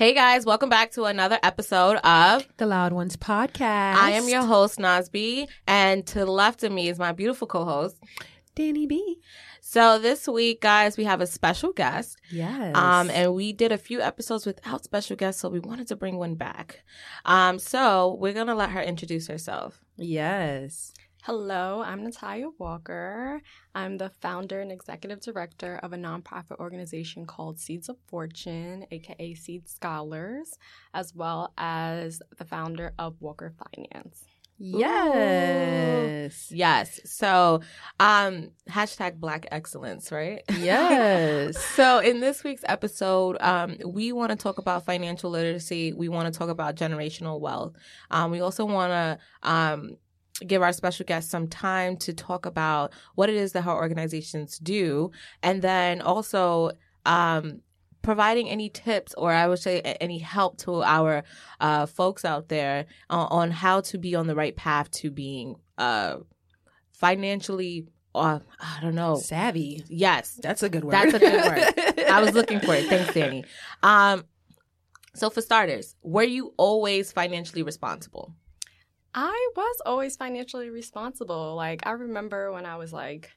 Hey guys, welcome back to another episode of The Loud Ones podcast. I am your host, Nas B, and to the left of me is my beautiful co host, Danny B. So this week, guys, we have a special guest. Yes. Um, and we did a few episodes without special guests, so we wanted to bring one back. Um, so we're gonna let her introduce herself. yes. Hello, I'm Nitiya Walker. I'm the founder and executive director of a nonprofit organization called Seeds of Fortune, aka Seed Scholars, as well as the founder of Walker Finance. Yes. Yes. So, um, hashtag Black Excellence, right? Yes. So, in this week's episode, um, we want to talk about financial literacy. We want to talk about generational wealth. Um, we also want to um, give our special guest some time to talk about what it is that her organizations do, and then also um, providing any tips or I would say any help to our uh, folks out there uh, on how to be on the right path to being uh, financially. Uh, I don't know. Savvy. Yes, That's a good word. That's a good word. I was looking for it. Thanks, Danny. Um, so for starters, were you always financially responsible? I was always financially responsible. Like, I remember when I was like,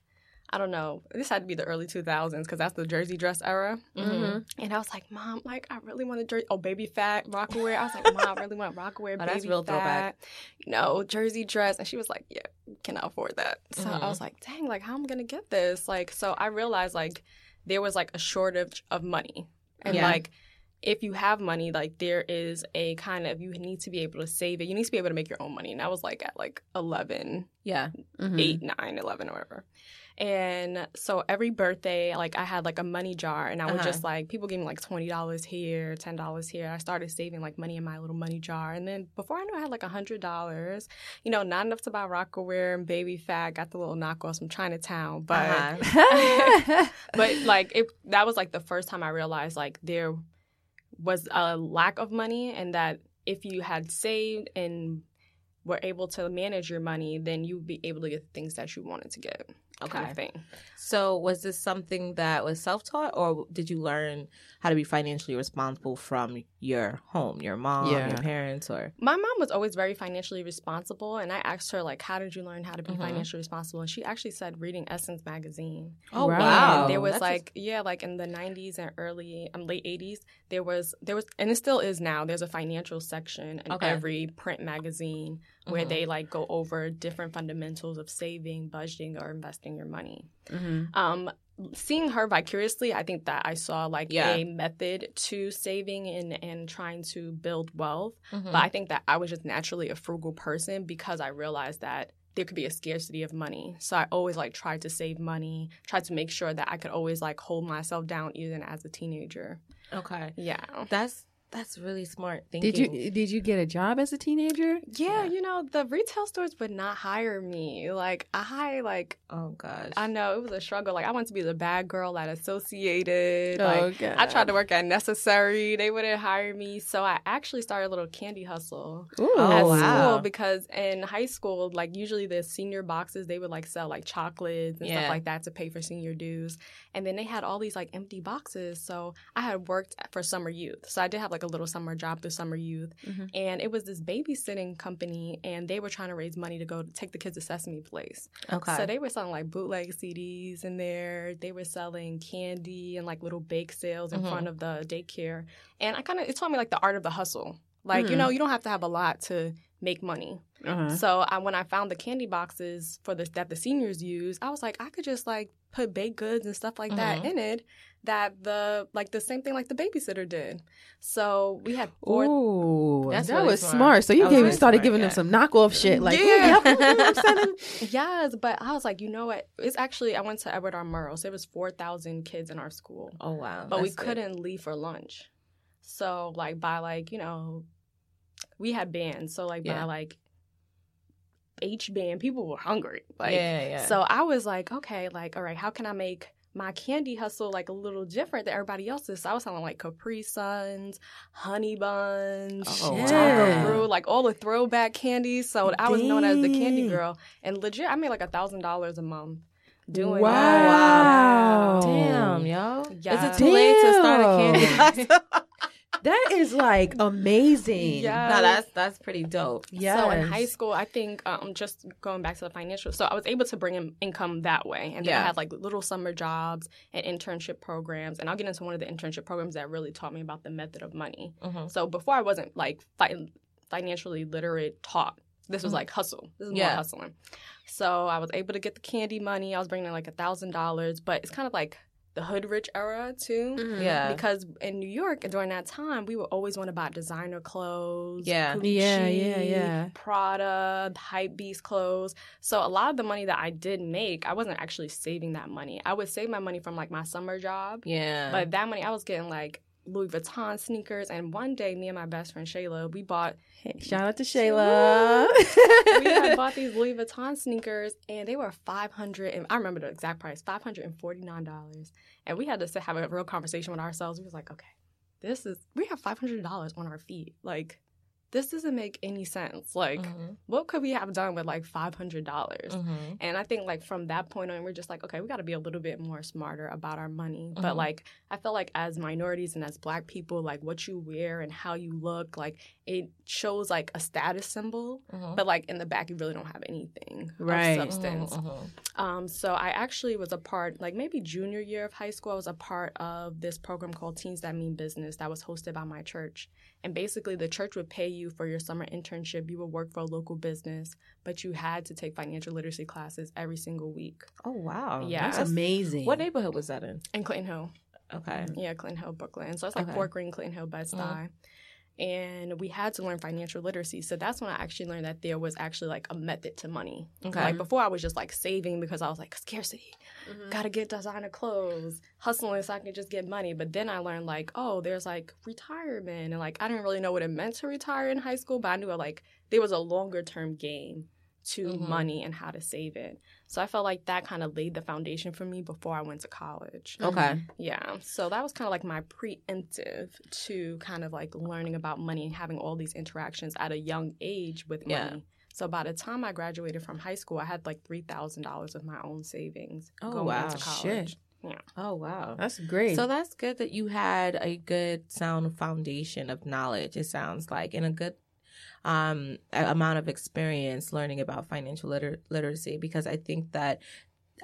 I don't know, this had to be the early 2000s because that's the jersey dress era. Mm-hmm. And I was like, Mom, like, I really want a jersey. Oh, Baby Phat, Rocawear. I was like, Mom, I really want Rocawear, Oh, baby real fat. throwback. You know, jersey dress. And she was like, Yeah, cannot afford that. So Mhm. I was like, Dang, like, how am I going to get this? Like, so I realized, like, there was like a shortage of money. And Yeah. like, if you have money, like there is a kind of you need to be able to save it. You need to be able to make your own money. And I was like at like 11, Yeah. Mhm. eight, nine, 11, or whatever. And so every birthday, like I had like a money jar, and I would Uh-huh. just like people give me like twenty dollars here, ten dollars here. I started saving like money in my little money jar, and then before I knew, I had like a hundred dollars. You know, not enough to buy Rocawear and Baby Phat. Got the little knockoffs from Chinatown, but Uh-huh. but like it, that was like the first time I realized like there was a lack of money, and that if you had saved and were able to manage your money, then you would be able to get the things that you wanted to get. Kind Okay. of thing. So was this something that was self-taught or did you learn how to be financially responsible from your home, your mom, Yeah. your parents or My mom was always very financially responsible, and I asked her like, "How did you learn how to be Mhm. financially responsible?" And she actually said reading Essence magazine. Oh Right. wow. And there was That's like yeah, like in the '90s and early, um, late '80s, there was there was, and it still is now. There's a financial section in Okay. every print magazine where Mhm. they like go over different fundamentals of saving, budgeting, or investing your money. Mhm. Um, seeing her vicariously, I think that I saw like Yeah. a method to saving and and trying to build wealth. Mhm. But I think that I was just naturally a frugal person because I realized that there could be a scarcity of money. So I always like tried to save money, tried to make sure that I could always like hold myself down even as a teenager. okay. Yeah. That's That's really smart thinking. Did you eh, did you get a job as a teenager? Yeah, you know, the retail stores would not hire me. Like I like Oh gosh. I know it was a struggle. Like I wanted to be the bad girl at Associated. Oh, like God. I tried to work at Necessary. They wouldn't hire me. So I actually started a little candy hustle Ooh. Oh, at wow. school because in high school, like usually the senior boxes, they would like sell like chocolates and Yeah. stuff like that to pay for senior dues. And then they had all these like empty boxes. So I had worked for summer youth. So I did have like a little summer job through summer youth. Mhm. And it was this babysitting company and they were trying to raise money to go to take the kids to Sesame Place. okay. So they were selling like bootleg CDs in there. They were selling candy and like little bake sales in Mhm. front of the daycare. And I kind of it taught me like the art of the hustle. Like you Mhm. know, you don't have to have a lot to make money. Uh-huh. So I, when I found the candy boxes for the that the seniors use, I was like, I could just like put baked goods and stuff like that Mhm. in it. That the like the same thing like the babysitter did. So we had four. Ooh, That's that really was smart. smart. So you gave, really started smart, giving yeah. them some knockoff shit, like Yeah. yeah, I'm Yes, but I was like, you know what? It's actually I went to Edward R. Murrow. So there was four thousand kids in our school. oh wow. but we That's good. couldn't leave for lunch. So like by like you know, we had bands. So like Yeah. by like H band, people were hungry. Like yeah, yeah. so I was like, okay, like all right, how can I make my candy hustle like a little different than everybody else's? So I was selling like Capri Suns, honey buns, Oh, wow. like all the throwback candies. So I was known as the candy girl, and legit, I made like a thousand dollars a month doing Wow. that. Oh. Damn, yo. Is it too late to start a candy hustle? that is like amazing. Yeah. no, that's that's pretty dope. Yeah. So in high school, I think um, just going back to the financial, so I was able to bring in income that way, and then Yeah. I had like little summer jobs and internship programs, and I'll get into one of the internship programs that really taught me about the method of money. Mhm. So before I wasn't like fi- financially literate taught. This was Mhm. like hustle. This is Yeah. more hustling. So I was able to get the candy money. I was bringing in like a thousand dollars, but it's kind of like the hood rich era too. Mhm. Yeah. Because in New York during that time, we would always want to buy designer clothes. Yeah. Gucci, Yeah, yeah, yeah. Prada, hype beast clothes. So a lot of the money that I did make, I wasn't actually saving that money. I would save my money from like my summer job. Yeah. But that money I was getting like Louis Vuitton sneakers. And one day, me and my best friend Shayla, we bought Hey, shout out to Shayla. we had bought these Louis Vuitton sneakers, and they were five hundred. And I remember the exact price, five hundred and forty nine dollars. And we had to have a real conversation with ourselves. We was like, okay, this is we have five hundred dollars on our feet. Like, this doesn't make any sense. Like, Mhm. what could we have done with like five hundred dollars? Mhm. And I think like from that point on, we're just like, okay, we got to be a little bit more smarter about our money. Mhm. But like, I feel like as minorities and as Black people, like what you wear and how you look, like it shows like a status symbol. Mhm. But like in the back, you really don't have anything Right. of substance. Mhm, mhm. Um, so I actually was a part, like maybe junior year of high school, I was a part of this program called Teens That Mean Business that was hosted by my church. And basically, the church would pay you for your summer internship. You would work for a local business, but you had to take financial literacy classes every single week Oh wow. Yeah. That's amazing. What neighborhood was that in? in Clinton Hill. Okay. Yeah, Clinton Hill, Brooklyn. So it's like Okay. Fort Greene, Clinton Hill, Bed Stuy. Mm-hmm. And we had to learn financial literacy. So that's when I actually learned that there was actually like a method to money. Okay. Like before, I was just like saving because I was like, scarcity. Mhm. Gotta get designer clothes, hustling so I can just get money. But then I learned like, oh, there's like retirement. And like, I didn't really know what it meant to retire in high school, but I knew like there was a longer term game to Mhm. money and how to save it. So I felt like that kind of laid the foundation for me before I went to college. Okay. Yeah. So that was kind of like my preemptive to kind of like learning about money and having all these interactions at a young age with Yeah. money. So by the time I graduated from high school, I had like three thousand dollars of my own savings Oh, going wow. into college. Shit. Oh wow. That's great. So that's good that you had a good sound foundation of knowledge. It sounds like, and a good um, amount of experience learning about financial liter- literacy. Because I think that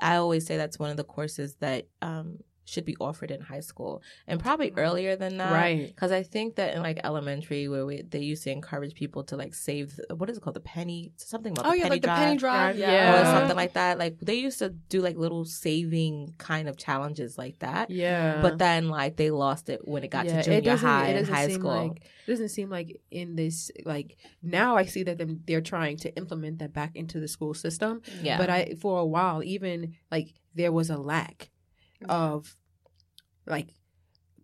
I always say that's one of the courses that um, should be offered in high school, and probably earlier than that. Right. Because I think that in like elementary, where we, they used to encourage people to like save what is it called, the penny, something about Oh the yeah, penny like the drive penny drive. drive, Yeah. or something like that. Like they used to do like little saving kind of challenges like that. yeah. But then like they lost it when it got Yeah, to junior doesn't- high and high seem school. Like, it doesn't seem like in this like now I see that them they're trying to implement that back into the school system. yeah. But I for a while even like there was a lack mm-hmm. of like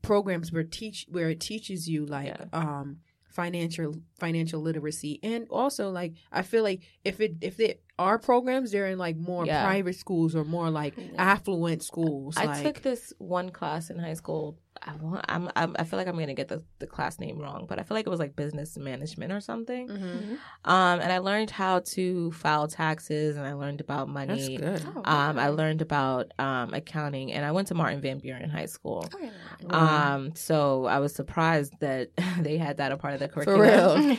programs where teach where it teaches you like Yeah. um financial financial literacy and also like I feel like if it if it are programs they're in like more Yeah. private schools or more like affluent schools I like took this one class in high school. I want, I'm, I'm, I feel like I'm gonna get the, the class name wrong, but I feel like it was like business management or something. Mhm. Um, and I learned how to file taxes, and I learned about money. that's good Oh, Um, I learned about um accounting, and I went to Martin Van Buren High School. Oh, yeah. Um, so I was surprised that they had that a part of the curriculum. for curriculum. real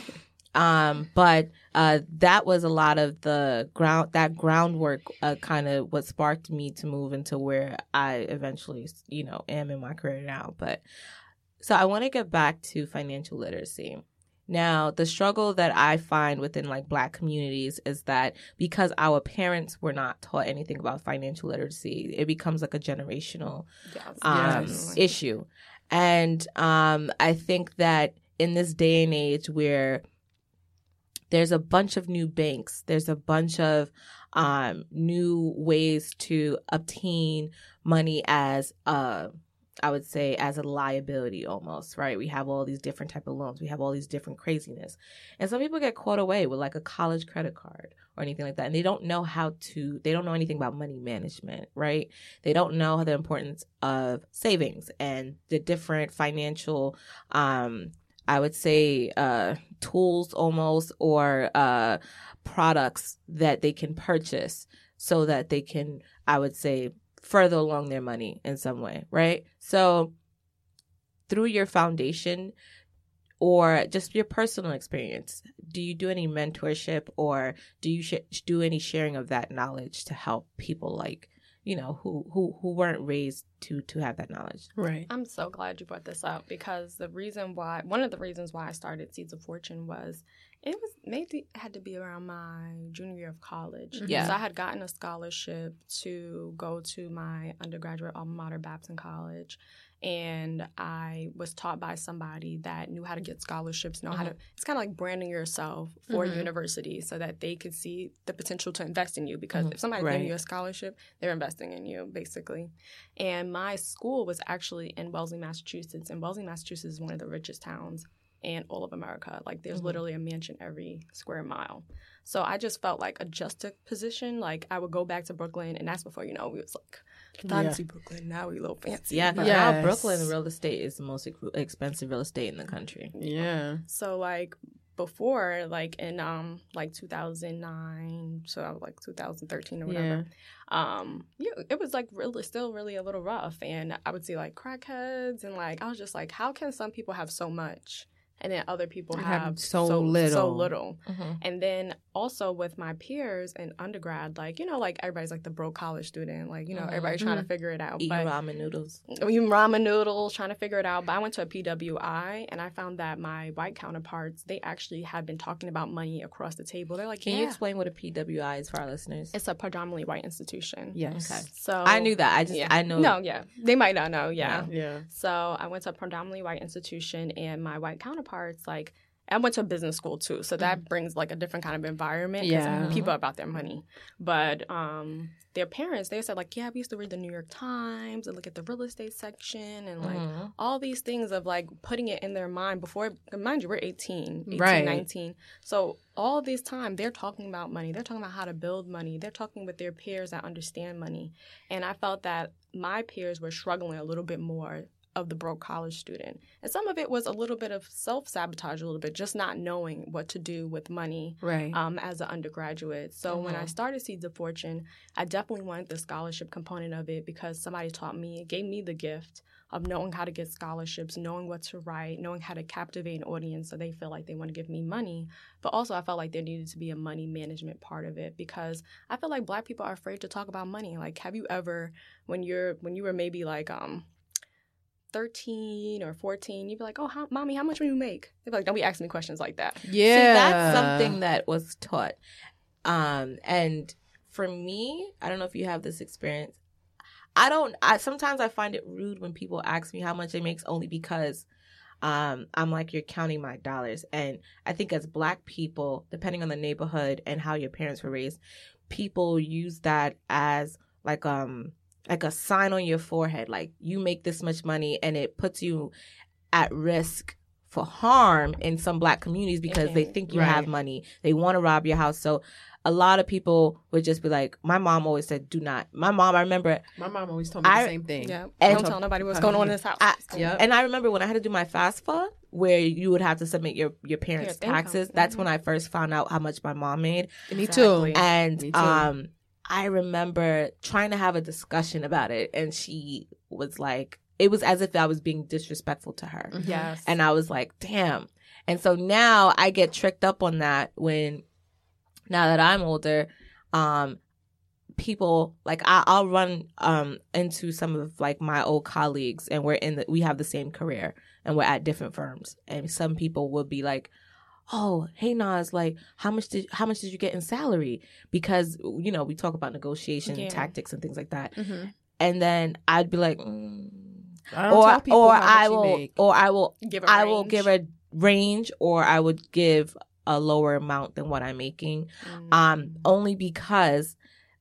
Um, but uh, that was a lot of the ground that groundwork uh, kind of what sparked me to move into where I eventually, you know, am in my career now. But so I want to get back to financial literacy. Now, the struggle that I find within like black communities is that because our parents were not taught anything about financial literacy, it becomes like a generational Yes. um, Yes. issue. And um, I think that in this day and age where there's a bunch of new banks, there's a bunch of um, new ways to obtain money as a I would say as a liability almost, right? We have all these different type of loans. We have all these different craziness. And some people get caught away with like a college credit card or anything like that. And they don't know how to they don't know anything about money management, right? They don't know the importance of savings and the different financial um I would say uh tools almost or uh products that they can purchase so that they can I would say further along their money in some way, right? So through your foundation or just your personal experience, do you do any mentorship or do you sh- do any sharing of that knowledge to help people like, you know, who who who weren't raised to to have that knowledge? right I'm so glad you brought this up because the reason why, one of the reasons why I started Seeds of Fortune was it was maybe it had to be around my junior year of college. Mm-hmm. Yeah. So I had gotten a scholarship to go to my undergraduate alma mater, Babson College. And I was taught by somebody that knew how to get scholarships, know how to, it's kind of like branding yourself for Mhm. university so that they could see the potential to invest in you. Because Mhm. if somebody's Right. giving you a scholarship, they're investing in you, basically. And my school was actually in Wellesley, Massachusetts. And Wellesley, Massachusetts is one of the richest towns in all of America. Like there's Mhm. literally a mansion every square mile. So I just felt like a juxtaposition. Like I would go back to Brooklyn, and that's before you know we was like fancy Brooklyn. Now we a little fancy. Yeah, But- now Brooklyn real estate is the most expensive real estate in the country. yeah So like before, like in um like 2009, so like 2013 or whatever. um yeah it was like really still really a little rough and i would see like crackheads and like i was just like how can some people have so much and then other people Have have, so so little. little Mm-hmm. and then also with my peers in undergrad like you know like everybody's like the broke college student like you know Mhm. everybody's trying to figure it out Eating but ramen noodles. even ramen noodles, trying to figure it out. But I went to a PWI and I found that my white counterparts, they actually had been talking about money across the table. They're like, Can yeah. you explain what a PWI is for our listeners? It's a predominantly white institution. yes Okay. So I knew that. I just yeah. I know. No, yeah. They might not know, yeah. yeah So I went to a predominantly white institution and my white counterparts, like I went to business school too. So that brings like a different kind of environment. Yeah. People about their money. But um their parents, they said like, yeah, we used to read the New York Times and look at the real estate section and like Mhm. all these things of like putting it in their mind before mind you we're 18 18 Right. 19 so all this time they're talking about money they're talking about how to build money they're talking with their peers that understand money and i felt that my peers were struggling a little bit more of the broke college student and some of it was a little bit of self-sabotage a little bit just not knowing what to do with money right um, as an undergraduate. So when I Mhm. started Seeds of Fortune, I definitely wanted the scholarship component of it because somebody taught me, it gave me the gift of knowing how to get scholarships, knowing what to write, knowing how to captivate an audience so they feel like they want to give me money. But also, I felt like there needed to be a money management part of it because I feel like Black people are afraid to talk about money. Like, have you ever, when you're when you were maybe like um 13 or 14, you'd be like, oh, how, mommy, how much do you make? They'd be like, don't be asking me questions like that. yeah See, that's something that was taught. Um, and for me, I don't know if you have this experience. I don't. I sometimes I find it rude when people ask me how much it makes only because um, I'm like you're counting my dollars. And I think as Black people, depending on the neighborhood and how your parents were raised, people use that as like um like a sign on your forehead, like you make this much money, and it puts you at risk for harm in some black communities because they think you have money. They want to rob your house. So a lot of people would just be like, my mom always said, do not. My mom, I remember My mom always told me I- the same thing. Yeah. And- Don't tell nobody what's going on in this house. I, Yep. And I remember when I had to do my FAFSA, where you would have to submit your your parents' Your income. taxes. That's when I first found out how much my mom made. Me too. And Me too. um, I remember trying to have a discussion about it, and she was like, it was as if I was being disrespectful to her. Yes. And I was like, damn. And so now I get tricked up on that when now that I'm older, um, people like I, I'll run um into some of like my old colleagues and we're in the we have the same career and we're at different firms and some people will be like oh hey Nas like how much did how much did you get in salary because you know we talk about negotiation Yeah. tactics and things like that Mhm. and then I'd be like mm. I or or I will make. or I will Give a I will give a range or I would give a lower amount than what I'm making. Mm. Um, only because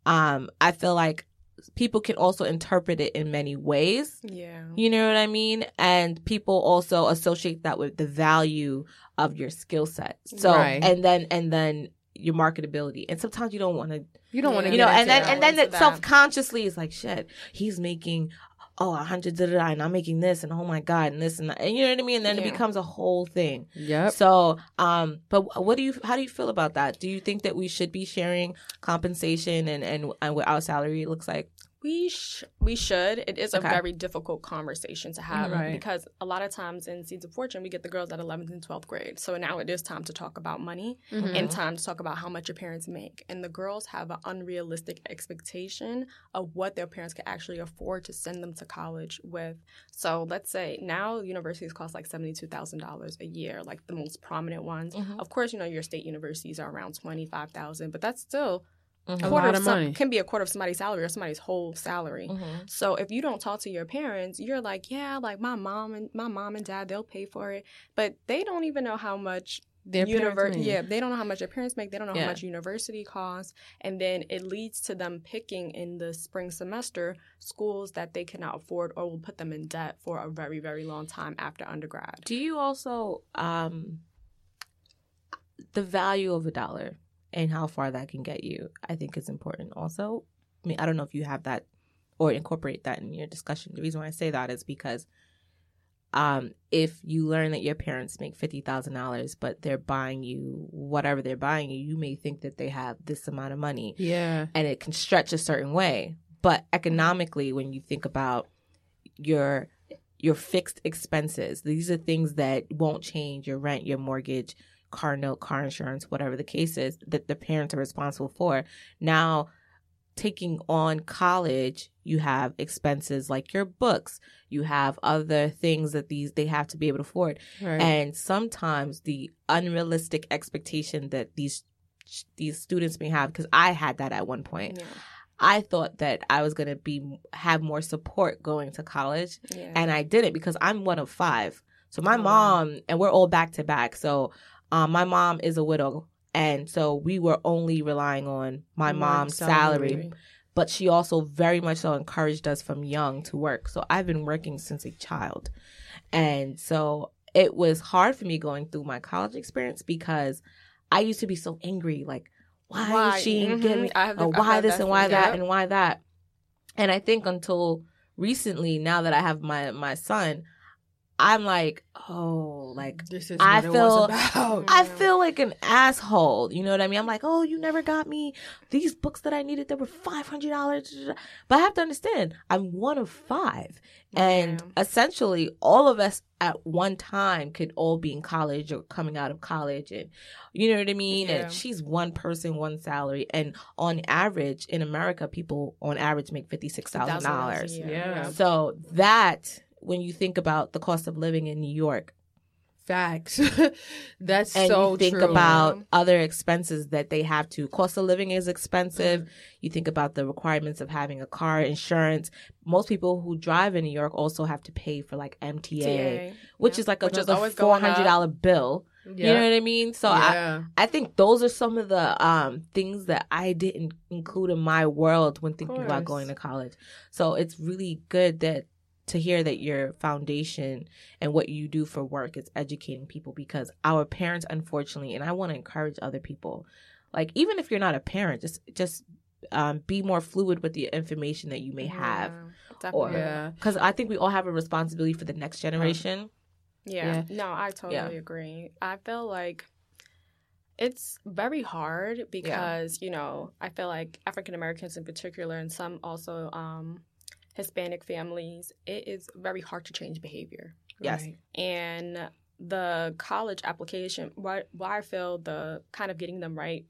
um I feel like people can also interpret it in many ways. yeah. You know what I mean? And people also associate that with the value of your skill set. So Right. and then and then your marketability. And sometimes you don't want to You don't want to you know, and then and then it that. self consciously is like shit. He's making oh a hundred da da da, and I'm making this, and oh my god, and this and that, and you know what I mean. And then it becomes a whole thing. Yeah. So, um, but what do you how do you feel about that? Do you think that we should be sharing compensation and and, and what our salary looks like? We sh- we should. It is a very difficult conversation to have Right. because a lot of times in Seeds of Fortune we get the girls at 11th and 12th grade. So now it is time to talk about money Mm-hmm. and time to talk about how much your parents make. And the girls have an unrealistic expectation of what their parents can actually afford to send them to college with. So let's say now universities cost like $72,000 a year, like the most prominent ones. Mhm. Of course, you know your state universities are around 25,000, but that's still Mhm. A quarter lot of some- money. can be a quarter of somebody's salary or somebody's whole salary. Mhm. So if you don't talk to your parents, you're like, yeah, like my mom and my mom and dad, they'll pay for it, but they don't even know how much Their univer- parents yeah, they don't know how much their parents make. They don't know Yeah. how much university costs, and then it leads to them picking in the spring semester schools that they cannot afford or will put them in debt for a very very long time after undergrad. Do you also um the value of a dollar and how far that can get you? I think is important. Also, I mean, I don't know if you have that or incorporate that in your discussion. The reason why I say that is because um, if you learn that your parents make fifty thousand dollars, but they're buying you whatever they're buying you, you may think that they have this amount of money, Yeah. and it can stretch a certain way. But economically, when you think about your your fixed expenses, these are things that won't change: your rent, your mortgage, car note, car insurance, whatever the case is that the parents are responsible for. Now, taking on college, you have expenses like your books. You have other things that these they have to be able to afford. Right. And sometimes the unrealistic expectation that these these students may have, because I had that at one point. Yeah. I thought that I was going to be have more support going to college, Yeah. and I didn't because I'm one of five. So my Oh, wow. mom and we're all back to back. So um, my mom is a widow, and so we were only relying on my mom's salary. salary. But she also very much so encouraged us from young to work. So I've been working since a child, and so it was hard for me going through my college experience because I used to be so angry, like why, Why? is she Mhm. getting I have the- I've why this and why that and why that. And I think until recently, now that I have my my son, I'm like, oh, like this is I what it feel- was about. I feel like an asshole. You know what I mean? I'm like, oh, you never got me these books that I needed that were five hundred dollars. But I have to understand, I'm one of five, and Yeah. essentially, all of us at one time could all be in college or coming out of college, and you know what I mean. Yeah. And she's one person, one salary, and on average in America, people on average make fifty six thousand dollars. a. Yeah. So that when you think about the cost of living in New York, Facts. That's and so you think true. about other expenses that they have to cost of living is expensive Mm-hmm. you think about the requirements of having a car insurance most people who drive in new york also have to pay for like mta TA. which Yeah. is like Which is another $400 bill You know what I mean? So I, yeah. I think those are some of the um, things that I didn't include in my world when thinking about going to college. So it's really good that to hear that your foundation and what you do for work is educating people because our parents, unfortunately, and I want to encourage other people, like even if you're not a parent, just just um, be more fluid with the information that you may have. Yeah, Or definitely. Yeah. because I think we all have a responsibility for the next generation. Yeah. No, I totally Yeah. agree. I feel like it's very hard because, you know, I feel like African Americans in particular and some also um Hispanic families, it is very hard to change behavior. Yes. Right. And the college application, why, why I feel the kind of getting them right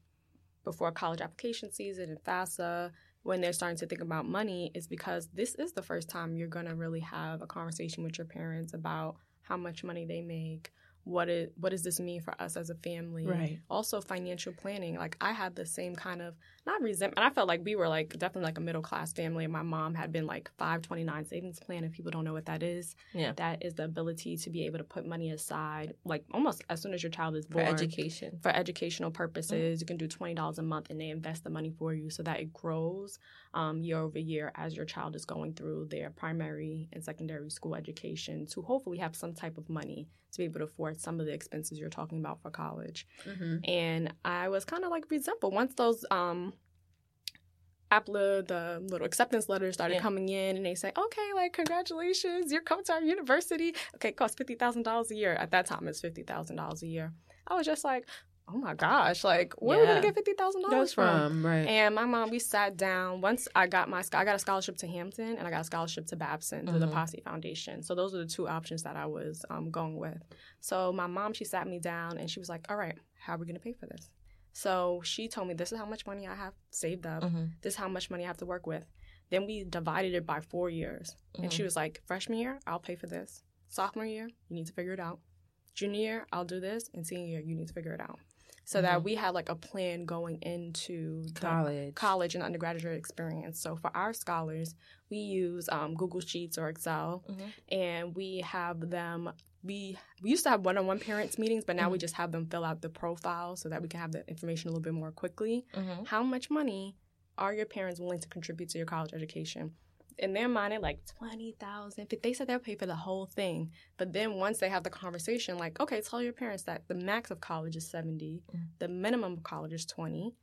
before college application season and FAFSA, when they're starting to think about money, is because this is the first time you're going to really have a conversation with your parents about how much money they make. What is what does this mean for us as a family? Right. Also financial planning. Like I had the same kind of not resentment. I felt like we were like definitely like a middle class family. and My mom had been like 529 savings plan. If people don't know what that is, Yeah. that is the ability to be able to put money aside, like almost as soon as your child is born For education. for educational purposes. You can do twenty dollars a month, and they invest the money for you so that it grows um, year over year as your child is going through their primary and secondary school education to hopefully have some type of money to be able to afford some of the expenses you're talking about for college. Mhm. And I was kind of like resentful once those um Apple the little acceptance letters started Yeah. coming in and they say, Okay, like congratulations, you're coming to our university. Okay, it costs fifty thousand dollars a year. At that time it's fifty thousand dollars a year. I was just like, Oh my gosh, like where are we gonna get fifty thousand dollars from right. and my mom, we sat down. Once I got my, I got a scholarship to Hampton, and I got a scholarship to Babson through the Mhm. Posse Foundation. So those are the two options that I was um, going with. So my mom, she sat me down, and she was like, "All right, how are we gonna pay for this?" So she told me, "This is how much money I have saved up. Mhm. This is how much money I have to work with." Then we divided it by four years, and she was like, "Freshman year, I'll pay for this. Sophomore year, you need to figure it out. Junior year, I'll do this, and senior year, you need to figure it out." So that we had like a plan going into the College. college and undergraduate experience. So for our scholars, we use um, Google Sheets or Excel, Mhm. and we have them. We we used to have one-on-one parents meetings, but now we just have them fill out the profile so that we can have the information a little bit more quickly. Mhm. How much money are your parents willing to contribute to your college education? In their mind, they're like twenty thousand. They said they'll pay for the whole thing, but then once they have the conversation, like, okay, tell your parents that the max of college is 70 mm. the minimum of college is twenty.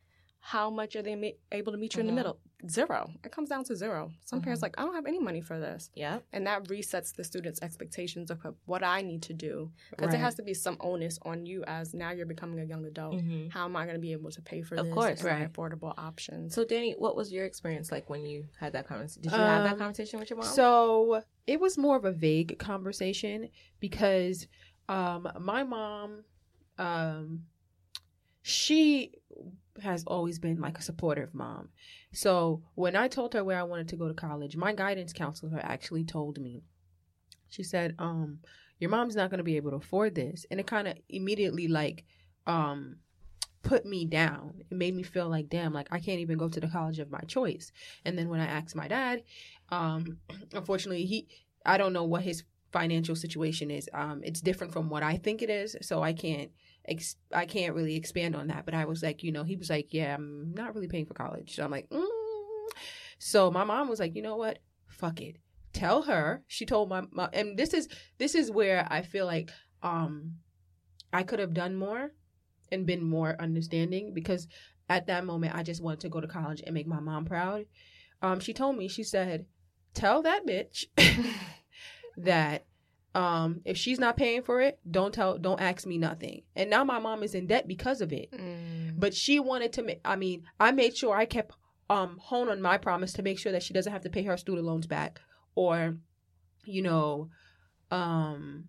How much are they ma- able to meet you in the Mhm. middle? Zero. It comes down to zero. Some parents Mhm. like, I don't have any money for this, Yeah. and that resets the students' expectations of what I need to do because Right. there has to be some onus on you as now you're becoming a young adult. Mhm. How am I going to be able to pay for Of this? course. and my Right. affordable options. So, Danny, what was your experience like when you had that conversation? Did you have that Um, conversation with your mom? So it was more of a vague conversation because um, my mom, um, she has always been like a supportive mom. So when I told her where I wanted to go to college, my guidance counselor actually told me, she said, um, your mom's not going to be able to afford this. And it kind of immediately like, um, put me down. It made me feel like, damn, like I can't even go to the college of my choice. And then when I asked my dad, um, unfortunately, he, I don't know what his financial situation is. Um, it's different from what I think it is, so I can't, ex- I can't really expand on that. But I was like, you know, he was like, yeah, I'm not really paying for college. So I'm like, mm. so my mom was like, you know what, fuck it, tell her. She told my, my, and this is this is where I feel like, um, I could have done more and been more understanding because at that moment I just wanted to go to college and make my mom proud. Um, she told me, she said, tell that bitch that um if she's not paying for it, don't tell don't ask me nothing. And now my mom is in debt because of it. Mm. But she wanted to make I mean, I made sure I kept um hone on my promise to make sure that she doesn't have to pay her student loans back or you know um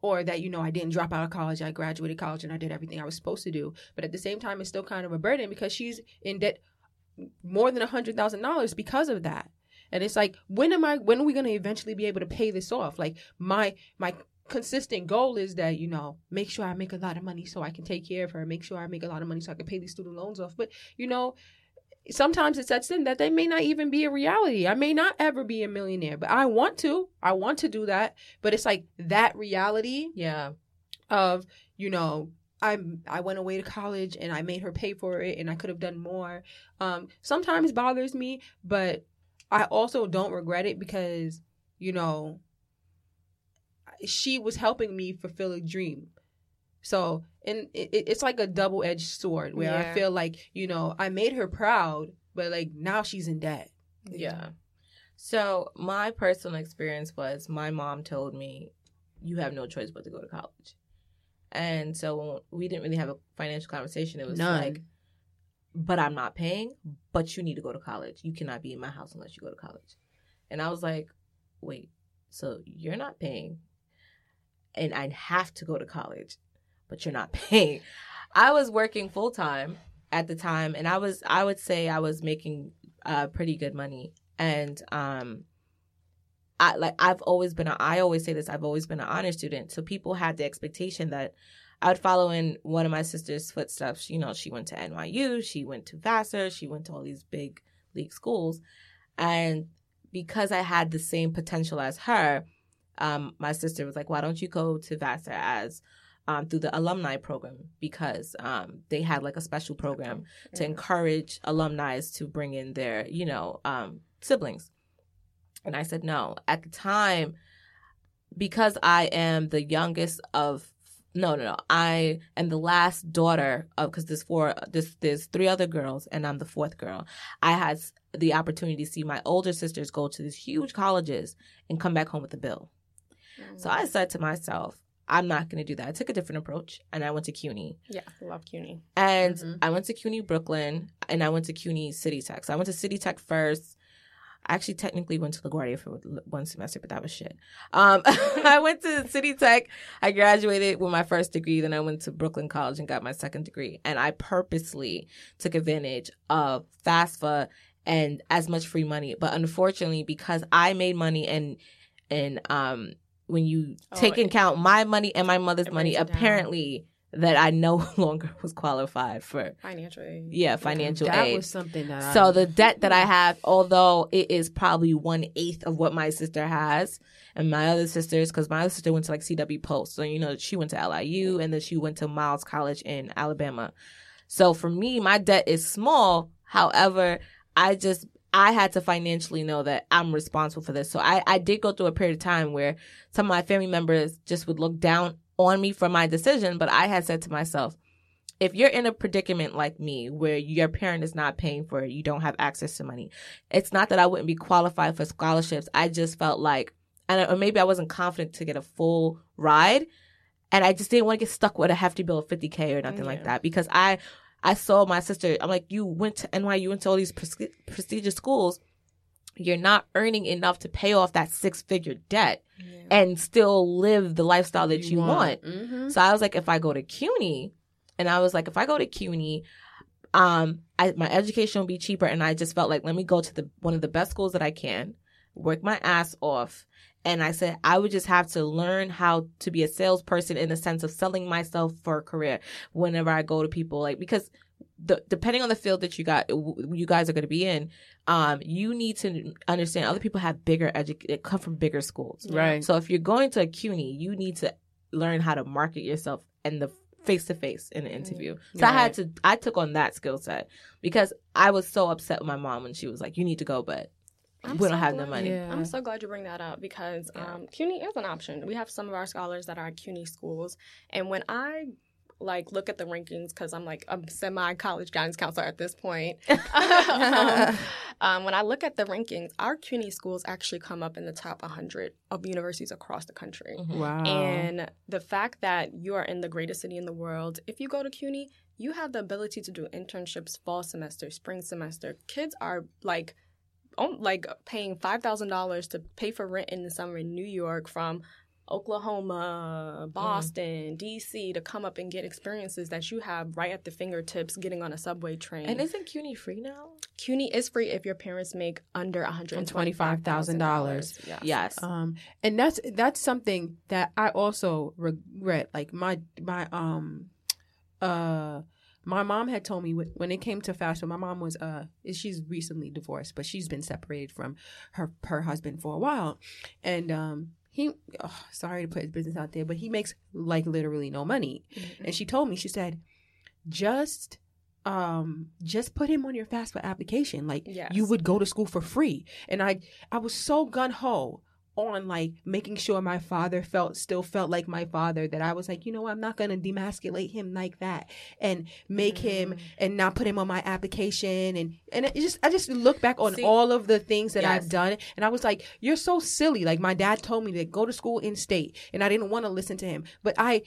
or that you know I didn't drop out of college, I graduated college and I did everything I was supposed to do. But at the same time it's still kind of a burden because she's in debt more than a hundred thousand dollars because of that. And it's like, when am I when are we gonna eventually be able to pay this off? Like my my consistent goal is that, you know, make sure I make a lot of money so I can take care of her, make sure I make a lot of money so I can pay these student loans off. But, you know, sometimes it sets in that they may not even be a reality. I may not ever be a millionaire, but I want to. I want to do that. But it's like that reality yeah. of you know, I I went away to college and I made her pay for it and I could have done more. Um, sometimes bothers me, but I also don't regret it because you know she was helping me fulfill a dream. So and it, it's like a double edged sword where I feel like you know I made her proud, but like now she's in debt. Yeah. So my personal experience was my mom told me, "You have no choice but to go to college," and so we didn't really have a financial conversation. It was None. like, "But I'm not paying. But you need to go to college. You cannot be in my house unless you go to college." And I was like, "Wait, so you're not paying, and I have to go to college, but you're not paying." I was working full time at the time, and I was I would say I was making uh, pretty good money and um I like I've always been a, I always say this I've always been an honor student so people had the expectation that I would follow in one of my sister's footsteps you know she went to NYU she went to Vassar she went to all these big league schools and because I had the same potential as her um my sister was like why don't you go to Vassar as um, through the alumni program because um, they had like a special program to encourage alumni to bring in their, you know, um, siblings. And I said no. At the time, because I am the youngest of no, no, no. I am the last daughter of because there's four, there's there's three other girls, and I'm the fourth girl. I had the opportunity to see my older sisters go to these huge colleges and come back home with a bill. So I said to myself, I'm not going to do that. I took a different approach, and I went to CUNY. yeah, I love CUNY. And Mhm. I went to CUNY Brooklyn and I went to CUNY City Tech. So I went to City Tech first. I actually technically went to LaGuardia for one semester, but that was shit. Um, I went to City Tech. I graduated with my first degree. Then I went to Brooklyn College and got my second degree. And I purposely took advantage of FAFSA and as much free money. But unfortunately, because I made money and and um when you Oh, take in it- count my money and my mother's money, apparently that I no longer was qualified for Financial aid. yeah financial that aid. was something that. so I, the debt that I have, although it is probably one eighth of what my sister has, and my other sisters, because my other sister went to like CW Post, so you know she went to LIU and then she went to Miles College in Alabama. So for me, my debt is small. However, I just I had to financially know that I'm responsible for this. So I, I did go through a period of time where some of my family members just would look down on me for my decision, but I had said to myself, if you're in a predicament like me where your parent is not paying for it, you don't have access to money. It's not that I wouldn't be qualified for scholarships. I just felt like, and or maybe I wasn't confident to get a full ride, and I just didn't want to get stuck with a hefty bill of 50k or nothing like that because I, I saw my sister. I'm like, you went to NYU, went to all these pres- prestigious schools. You're not earning enough to pay off that six figure debt and still live the lifestyle that you, want. Mhm. So I was like, if I go to CUNY, and I was like, if I go to CUNY, um, I, my education will be cheaper. And I just felt like, let me go to the one of the best schools that I can, work my ass off. And I said, I would just have to learn how to be a salesperson in the sense of selling myself for a career whenever I go to people, like, because the, depending on the field that you got, you guys are going to be in, um, you need to understand other people have bigger edu- come from bigger schools. Right. So if you're going to a CUNY, you need to learn how to market yourself and the face to face in an interview. So I had to I took on that skill set because I was so upset with my mom when she was like, "You need to go," but I'm we don't so have no glad- money. Yeah. I'm so glad you bring that up because Yeah. um, CUNY is an option. We have some of our scholars that are at CUNY schools, and when I like look at the rankings because I'm like a semi college guidance counselor at this point. um, um, when I look at the rankings, our CUNY schools actually come up in the top 100 of universities across the country. Mhm. Wow. And the fact that you are in the greatest city in the world, if you go to CUNY, you have the ability to do internships fall semester, spring semester. Kids are like, on- like paying five thousand dollars to pay for rent in the summer in New York from Oklahoma, Boston, DC to come up and get experiences that you have right at the fingertips getting on a subway train. And isn't CUNY free now? CUNY is free if your parents make under $125,000. Yeah. Yes. um and that's that's something that i also regret like my my um uh my mom had told me when it came to FAFSA my mom was uh she's recently divorced but she's been separated from her her husband for a while and um he oh, sorry to put his business out there, but he makes like literally no money. Mm-hmm. And she told me, she said, just um just put him on your FAFSA application. Like Yes. you would go to school for free. And I I was so gun ho on like making sure my father felt still felt like my father that I was like, you know, what, I'm not gonna demasculate him like that and make him and not put him on my application and and it just I just look back on See- all of the things that Yes. I've done and I was like, you're so silly. Like my dad told me to go to school in state and I didn't want to listen to him. But I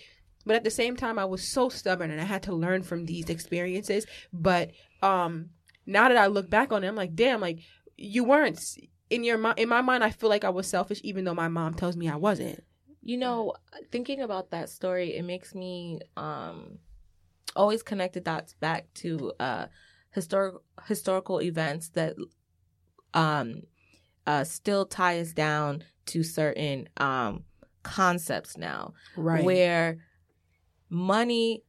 but at the same time I was so stubborn and I had to learn from these experiences. But um now that I look back on it, I'm like, damn, like you weren't in your mind in my mind I feel like I was selfish even though my mom tells me I wasn't. You know, thinking about that story, it makes me um always connect the dots back to uh historic historical events that um uh still tie us down to certain um concepts now Right. where money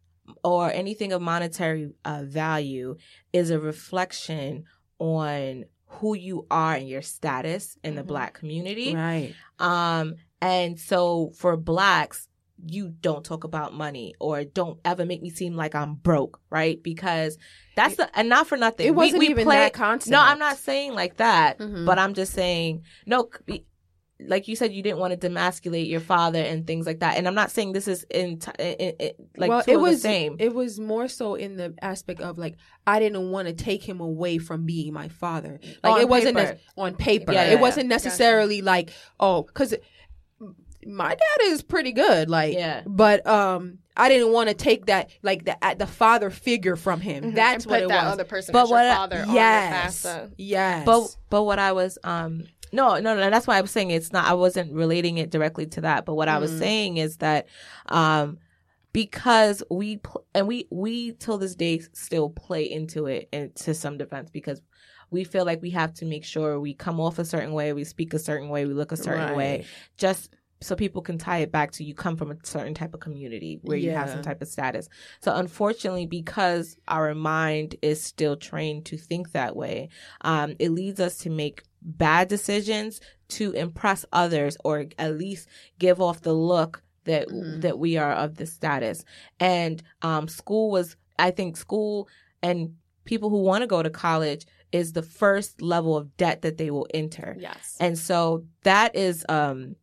or anything of monetary uh, value is a reflection on who you are and your status in the Mhm. black community Right. um, and so for blacks, you don't talk about money or don't ever make me seem like I'm broke, right? Because that's the and not for nothing. It wasn't we even play- that concept. No, I'm not saying like that, Mhm. but I'm just saying no. Like you said, you didn't want to demasculate your father and things like that. And I'm not saying this is in, t- in, in like well, it was the same. It was more so in the aspect of like I didn't want to take him away from being my father. Like On it wasn't paper. on paper. Yeah, yeah, it wasn't necessarily like oh, because my dad is pretty good. Like Yeah. but um, I didn't want to take that like the the father figure from him. That's and what it that was. other person But as your what I- father on yes, yes. But but what I was um no no no that's why I was saying it's not I wasn't relating it directly to that but what I was Mhm. saying is that um because we pl- and we we till this day still play into it and to some defense because we feel like we have to make sure we come off a certain way we speak a certain way we look a certain way just so people can tie it back to you come from a certain type of community where you have some type of status. So unfortunately, because our mind is still trained to think that way, um, it leads us to make bad decisions to impress others or at least give off the look that Mhm. that we are of this status. And um, school was, I think, school and people who want to go to college is the first level of debt that they will enter. Yes. And so that is um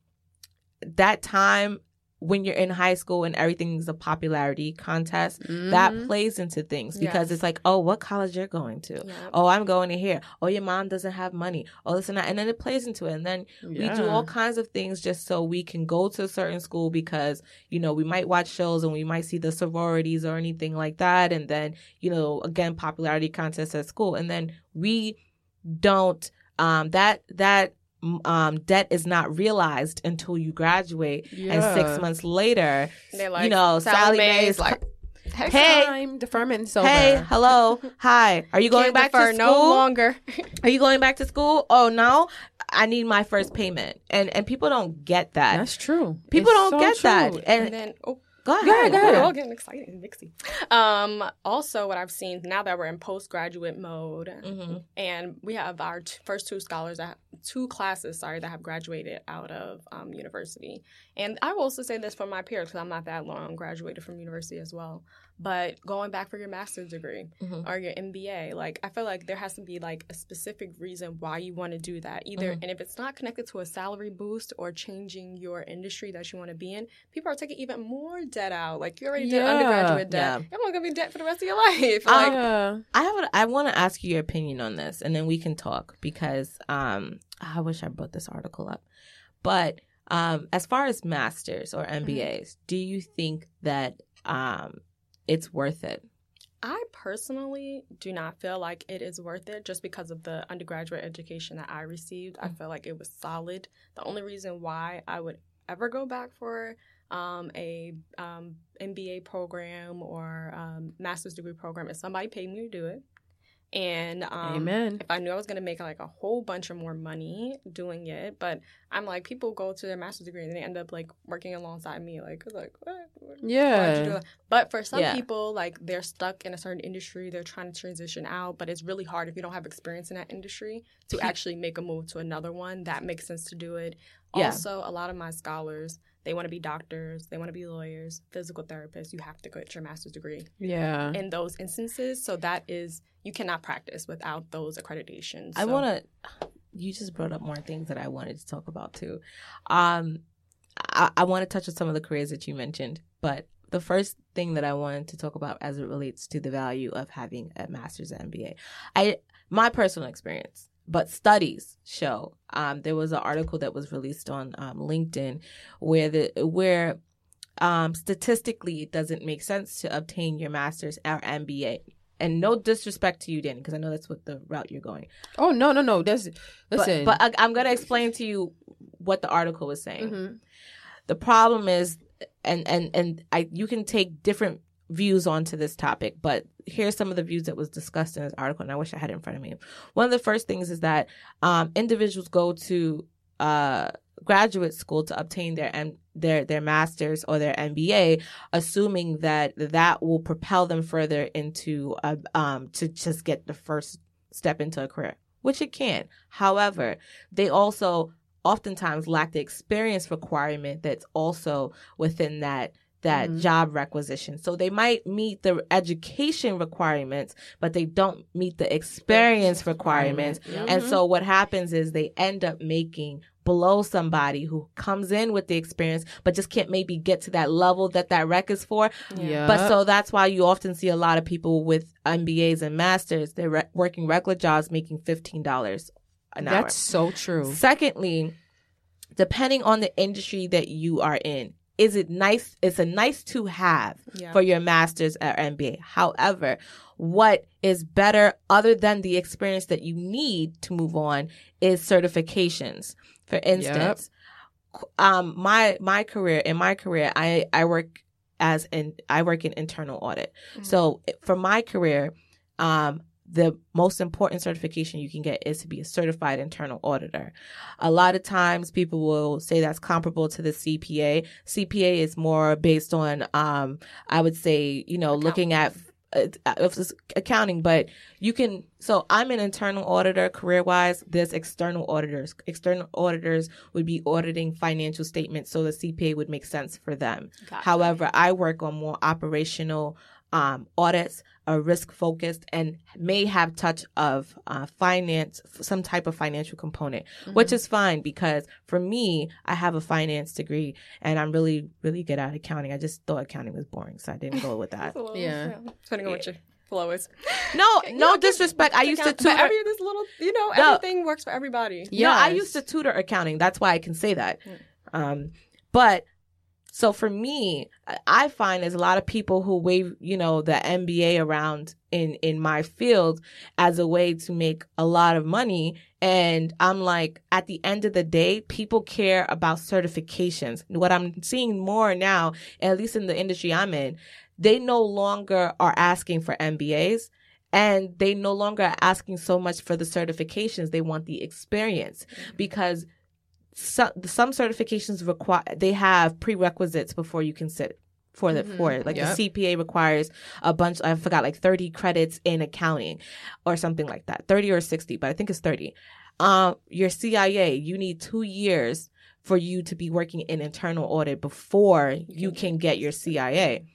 that time when you're in high school and everything's a popularity contest, that Mhm. plays into things because Yes. it's like, oh, what college you're going to? Yeah. Oh, I'm going to here. Oh, your mom doesn't have money. Oh, this and that. And then it plays into it. And then we do all kinds of things just so we can go to a certain school because, you know, we might watch shows and we might see the sororities or anything like that. And then, you know, again, popularity contests at school. And then we don't, um, that, that, um, debt is not realized until you graduate. And six months later, like, you know, Sallie, Sallie Mae is like, Hey. time, deferment sober. Hey, hello, hi. Are you going can't back to no school? longer. Are you going back to school? Oh no, I need my first payment, and and people don't get that. That's true. people It's don't so get that, and, and then, oh, go ahead. Go ahead, go We're all getting excited and mixy. Um, also, what I've seen now that we're in postgraduate mode, Mhm. and we have our t- first two scholars that two classes, sorry, that have graduated out of um, university. And I will also say this for my peers because I'm not that long graduated from university as well. But going back for your master's degree Mhm. or your MBA, like I feel like there has to be like a specific reason why you want to do that. Either Mhm. and if it's not connected to a salary boost or changing your industry that you want to be in, people are taking even more debt out. Like you already did undergraduate debt, Yeah. you're not gonna be in debt for the rest of your life. Like, yeah. I have. A, I want to ask you your opinion on this, and then we can talk because um, I wish I brought this article up. But um, as far as masters or MBAs, do you think that um, it's worth it? I personally do not feel like it is worth it just because of the undergraduate education that I received. I feel like it was solid. The only reason why I would ever go back for um, a um, MBA program or um, master's degree program is somebody paid me to do it. And um, Amen. if I knew I was going to make like a whole bunch of more money doing it, but I'm like, people go to their master's degree and they end up like working alongside me. Like, like what? Why'd you do Yeah. But for some Yeah. people, like they're stuck in a certain industry, they're trying to transition out, but it's really hard if you don't have experience in that industry to actually make a move to another one. That makes sense to do it. Yeah. Also, a lot of my scholars, they want to be doctors, they want to be lawyers, physical therapists. You have to get your master's degree Yeah. in those instances. So that is you cannot practice without those accreditations. I want to. You just brought up more things that I wanted to talk about too. Um, I, I want to touch on some of the careers that you mentioned, but the first thing that I wanted to talk about as it relates to the value of having a master's and MBA, I my personal experience, but studies show. Um, there was an article that was released on um, LinkedIn where the where um, statistically it doesn't make sense to obtain your master's or MBA. And no disrespect to you, Danny, because I know that's what the route you're going. Oh no no no. That's listen. But, I, I'm going to explain to you what the article was saying. Mhm. The problem is, and and and I, you can take different views onto this topic, but here's some of the views that was discussed in this article, and I wish I had it in front of me. One of the first things is that um, individuals go to uh, graduate school to obtain their M- their their masters or their MBA, assuming that that will propel them further into a, um to just get the first step into a career, which it can. However, they also oftentimes lack the experience requirement that's also within that that Mhm. job requisition. So they might meet the education requirements, but they don't meet the experience requirements. Yeah. And so what happens is they end up making below somebody who comes in with the experience, but just can't maybe get to that level that that rec is for. Yeah. But so that's why you often see a lot of people with MBAs and masters, they're re- working regular jobs making $15 an hour. That's so true. Secondly, depending on the industry that you are in, is it nice? It's a nice to have Yeah. for your master's or MBA. However, what is better other than the experience that you need to move on is certifications. For instance, um, my my career in my career, I I work as in I work in internal audit. So for my career, um, the most important certification you can get is to be a certified internal auditor. A lot of times people will say that's comparable to the CPA. CPA is more based on, um, I would say, you know, looking at uh, accounting, but you can. So I'm an internal auditor career wise. There's external auditors. External auditors would be auditing financial statements, so the CPA would make sense for them. However, I work on more operational um, audits, are risk focused, and may have touch of uh, finance, some type of financial component, which is fine because for me, I have a finance degree and I'm really, really good at accounting. I just thought accounting was boring, so I didn't go with that. Yeah. Depending on what your flow is. No, no know, 'cause disrespect. I used to But tutor. every this little, you know, No. everything works for everybody. No, I used to tutor accounting. That's why I can say that. Um, but so for me, I- find there's a lot of people who wave, you know, the MBA around in in my field as a way to make a lot of money. And I'm like, at the end of the day, people care about certifications. What I'm seeing more now, at least in the industry I'm in, they no longer are asking for MBAs and they no longer are asking so much for the certifications. They want the experience mm-hmm. because some, some certifications require, they have prerequisites before you can sit for the for it. Like Yep. the CPA requires a bunch. I forgot like thirty credits in accounting, or something like that. Thirty or sixty, but I think it's thirty. Um, your CIA, you need two years for you to be working in internal audit before you can get your CIA.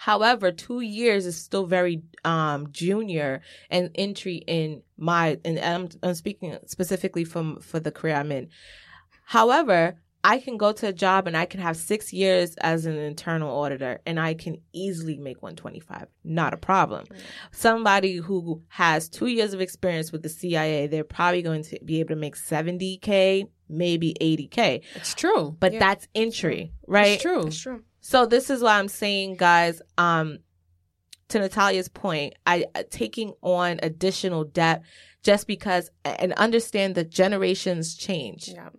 However, two years is still very um, junior and entry in my, and I'm, I'm speaking specifically from for the career I'm in. However, I can go to a job and I can have six years as an internal auditor and I can easily make 125. Not a problem. Somebody who has two years of experience with the CIA, they're probably going to be able to make 70K, maybe 80K. It's true. But Yeah. that's entry, right? It's true. It's true. So this is why I'm saying, guys, um, to Nitiya's point, I uh, taking on additional debt just because and understand that generations change. Yeah.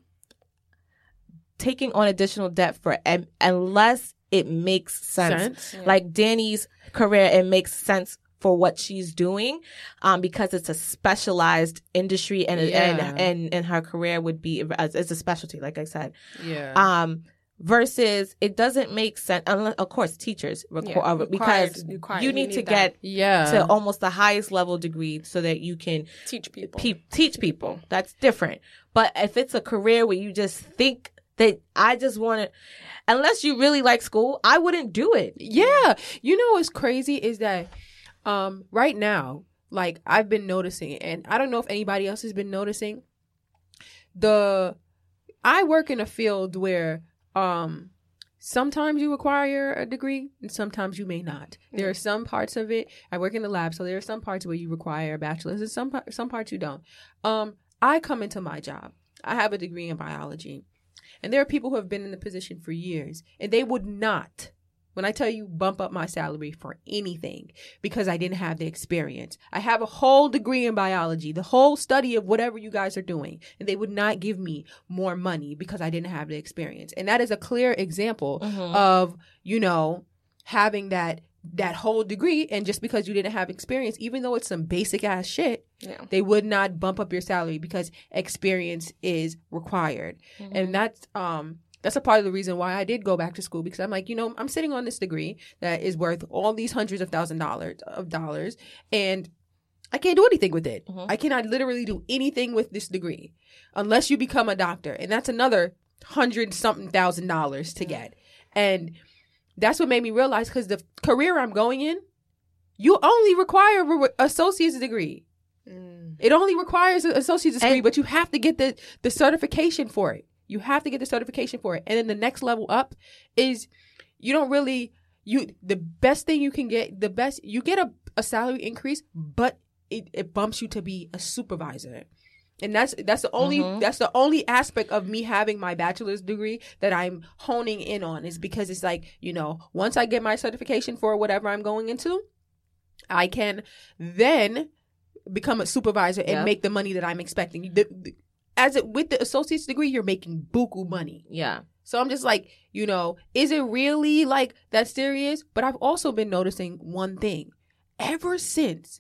Taking on additional debt for un- unless it makes sense. Sense. Like Danny's career, it makes sense for what she's doing um, because it's a specialized industry and Yeah. and, and and her career would be as it's a specialty like I said Yeah. um versus it doesn't make sense unless of course teachers requ- Yeah, uh, required- because required. you You need, to need get yeah. to almost the highest level degree so that you can Teach people. pe- teach people. That's different. But if it's a career where you just think that I just want to, unless you really like school, I wouldn't do it. Yeah. You know what's crazy is that um right now, like I've been noticing and I don't know if anybody else has been noticing the I work in a field where um sometimes you require a degree and sometimes you may not. There are some parts of it. I work in the lab, so there are some parts where you require a bachelor's and some some parts you don't. Um I come into my job. I have a degree in biology. And there are people who have been in the position for years and they would not when I tell you bump up my salary for anything because I didn't have the experience. I have a whole degree in biology, the whole study of whatever you guys are doing, and they would not give me more money because I didn't have the experience. And that is a clear example of, you know, having that that whole degree and just because you didn't have experience even though it's some basic ass shit Yeah. they would not bump up your salary because experience is required and that's um that's a part of the reason why I did go back to school because I'm like, you know, I'm sitting on this degree that is worth all these hundreds of thousand dollars of dollars, and I can't do anything with it. I cannot literally do anything with this degree unless you become a doctor, and that's another hundred something thousand dollars to get. And that's what made me realize because the career I'm going in, you only require a re- associate's degree. Mm. It only requires an associate's degree, And- but you have to get the the certification for it. You have to get the certification for it. And then the next level up is you don't really you the best thing you can get the best you get a, a salary increase, but it, it bumps you to be a supervisor. And that's that's the only Mhm. that's the only aspect of me having my bachelor's degree that I'm honing in on is because it's like, you know, once I get my certification for whatever I'm going into, I can then become a supervisor and Yep. make the money that I'm expecting. The, the- as it with the associate's degree, you're making buku money. Yeah. So I'm just like, you know, is it really like that serious? But I've also been noticing one thing. Ever since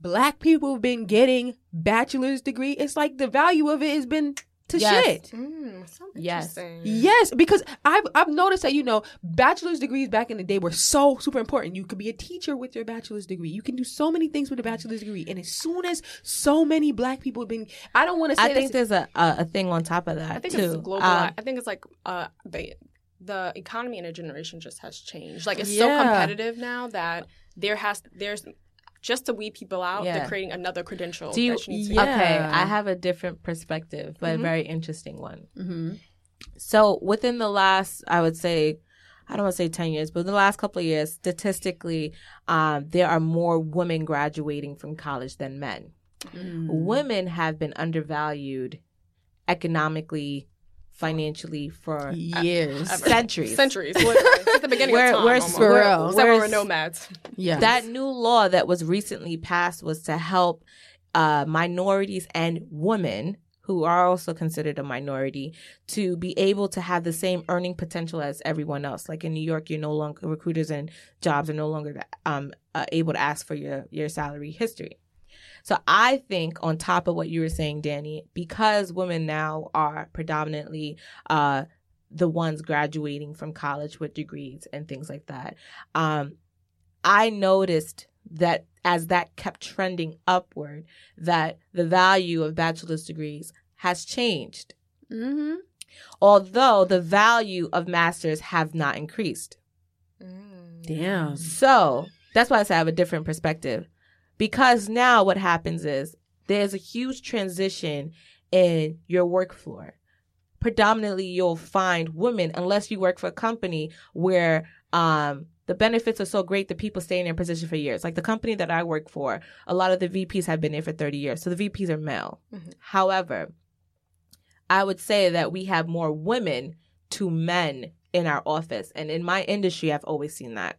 black people have been getting bachelor's degree, it's like the value of it has been to Yes. shit. Mm, so Yes. Yes, because I've I've noticed that you know bachelor's degrees back in the day were so super important. You could be a teacher with your bachelor's degree. You can do so many things with a bachelor's degree. And as soon as so many black people have been, I don't want to say I think there's a, a, a thing on top of that I think too. it's global. Um, I think it's like uh, the the economy in a generation just has changed. Like it's so competitive now that there has there's just to weed people out. Yeah. They're creating another credential. do you? that you need to Yeah. Okay, I have a different perspective, but a Mhm. very interesting one. Mhm. So within the last, I would say, I don't want to say 10 years, but in the last couple of years, statistically, um, there are more women graduating from college than men. Mm. Women have been undervalued economically, financially for years. centuries. centuries, At the beginning Where- of time. where's- almost. For real. Except when we're where's- nomads. Yeah. That new law that was recently passed was to help uh, minorities and women who are also considered a minority to be able to have the same earning potential as everyone else. Like in New York, you're no longer recruiters and jobs are no longer um, uh, able to ask for your your salary history. So I think on top of what you were saying, Danny, because women now are predominantly uh, the ones graduating from college with degrees and things like that, um, I noticed that as that kept trending upward, that the value of bachelor's degrees has changed. mm-hmm. Although the value of masters have not increased. Mm. Damn. So that's why I say I have a different perspective. Because now what happens is there's a huge transition in your work floor. Predominantly, you'll find women, unless you work for a company where um, the benefits are so great that people stay in their position for years. Like the company that I work for, a lot of the VPs have been there for 30 years. So the VPs are male. Mhm. However, I would say that we have more women to men in our office. And in my industry, I've always seen that.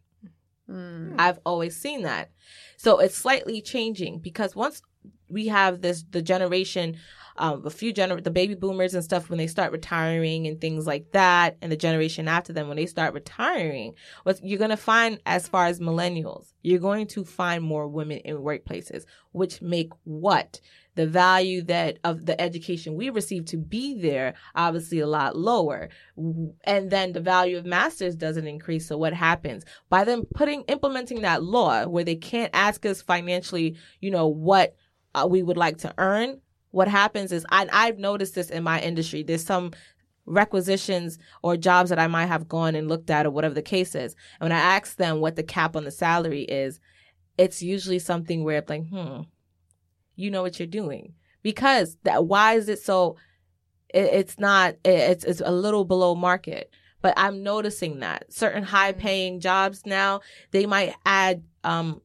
Mm. I've always seen that. So it's slightly changing because once we have this the generation um, a few gener the baby boomers and stuff when they start retiring and things like that and the generation after them when they start retiring what you're going to find as far as millennials you're going to find more women in workplaces which make what the value that of the education we receive to be there obviously a lot lower and then the value of masters doesn't increase so what happens by them putting implementing that law where they can't ask us financially you know what uh, we would like to earn what happens is I, I've noticed this in my industry. There's some requisitions or jobs that I might have gone and looked at or whatever the case is. And when I ask them what the cap on the salary is, it's usually something where it's like, hmm, you know what you're doing. Because that why is it so it, it's not it's it's a little below market. But I'm noticing that certain high paying jobs now, they might add um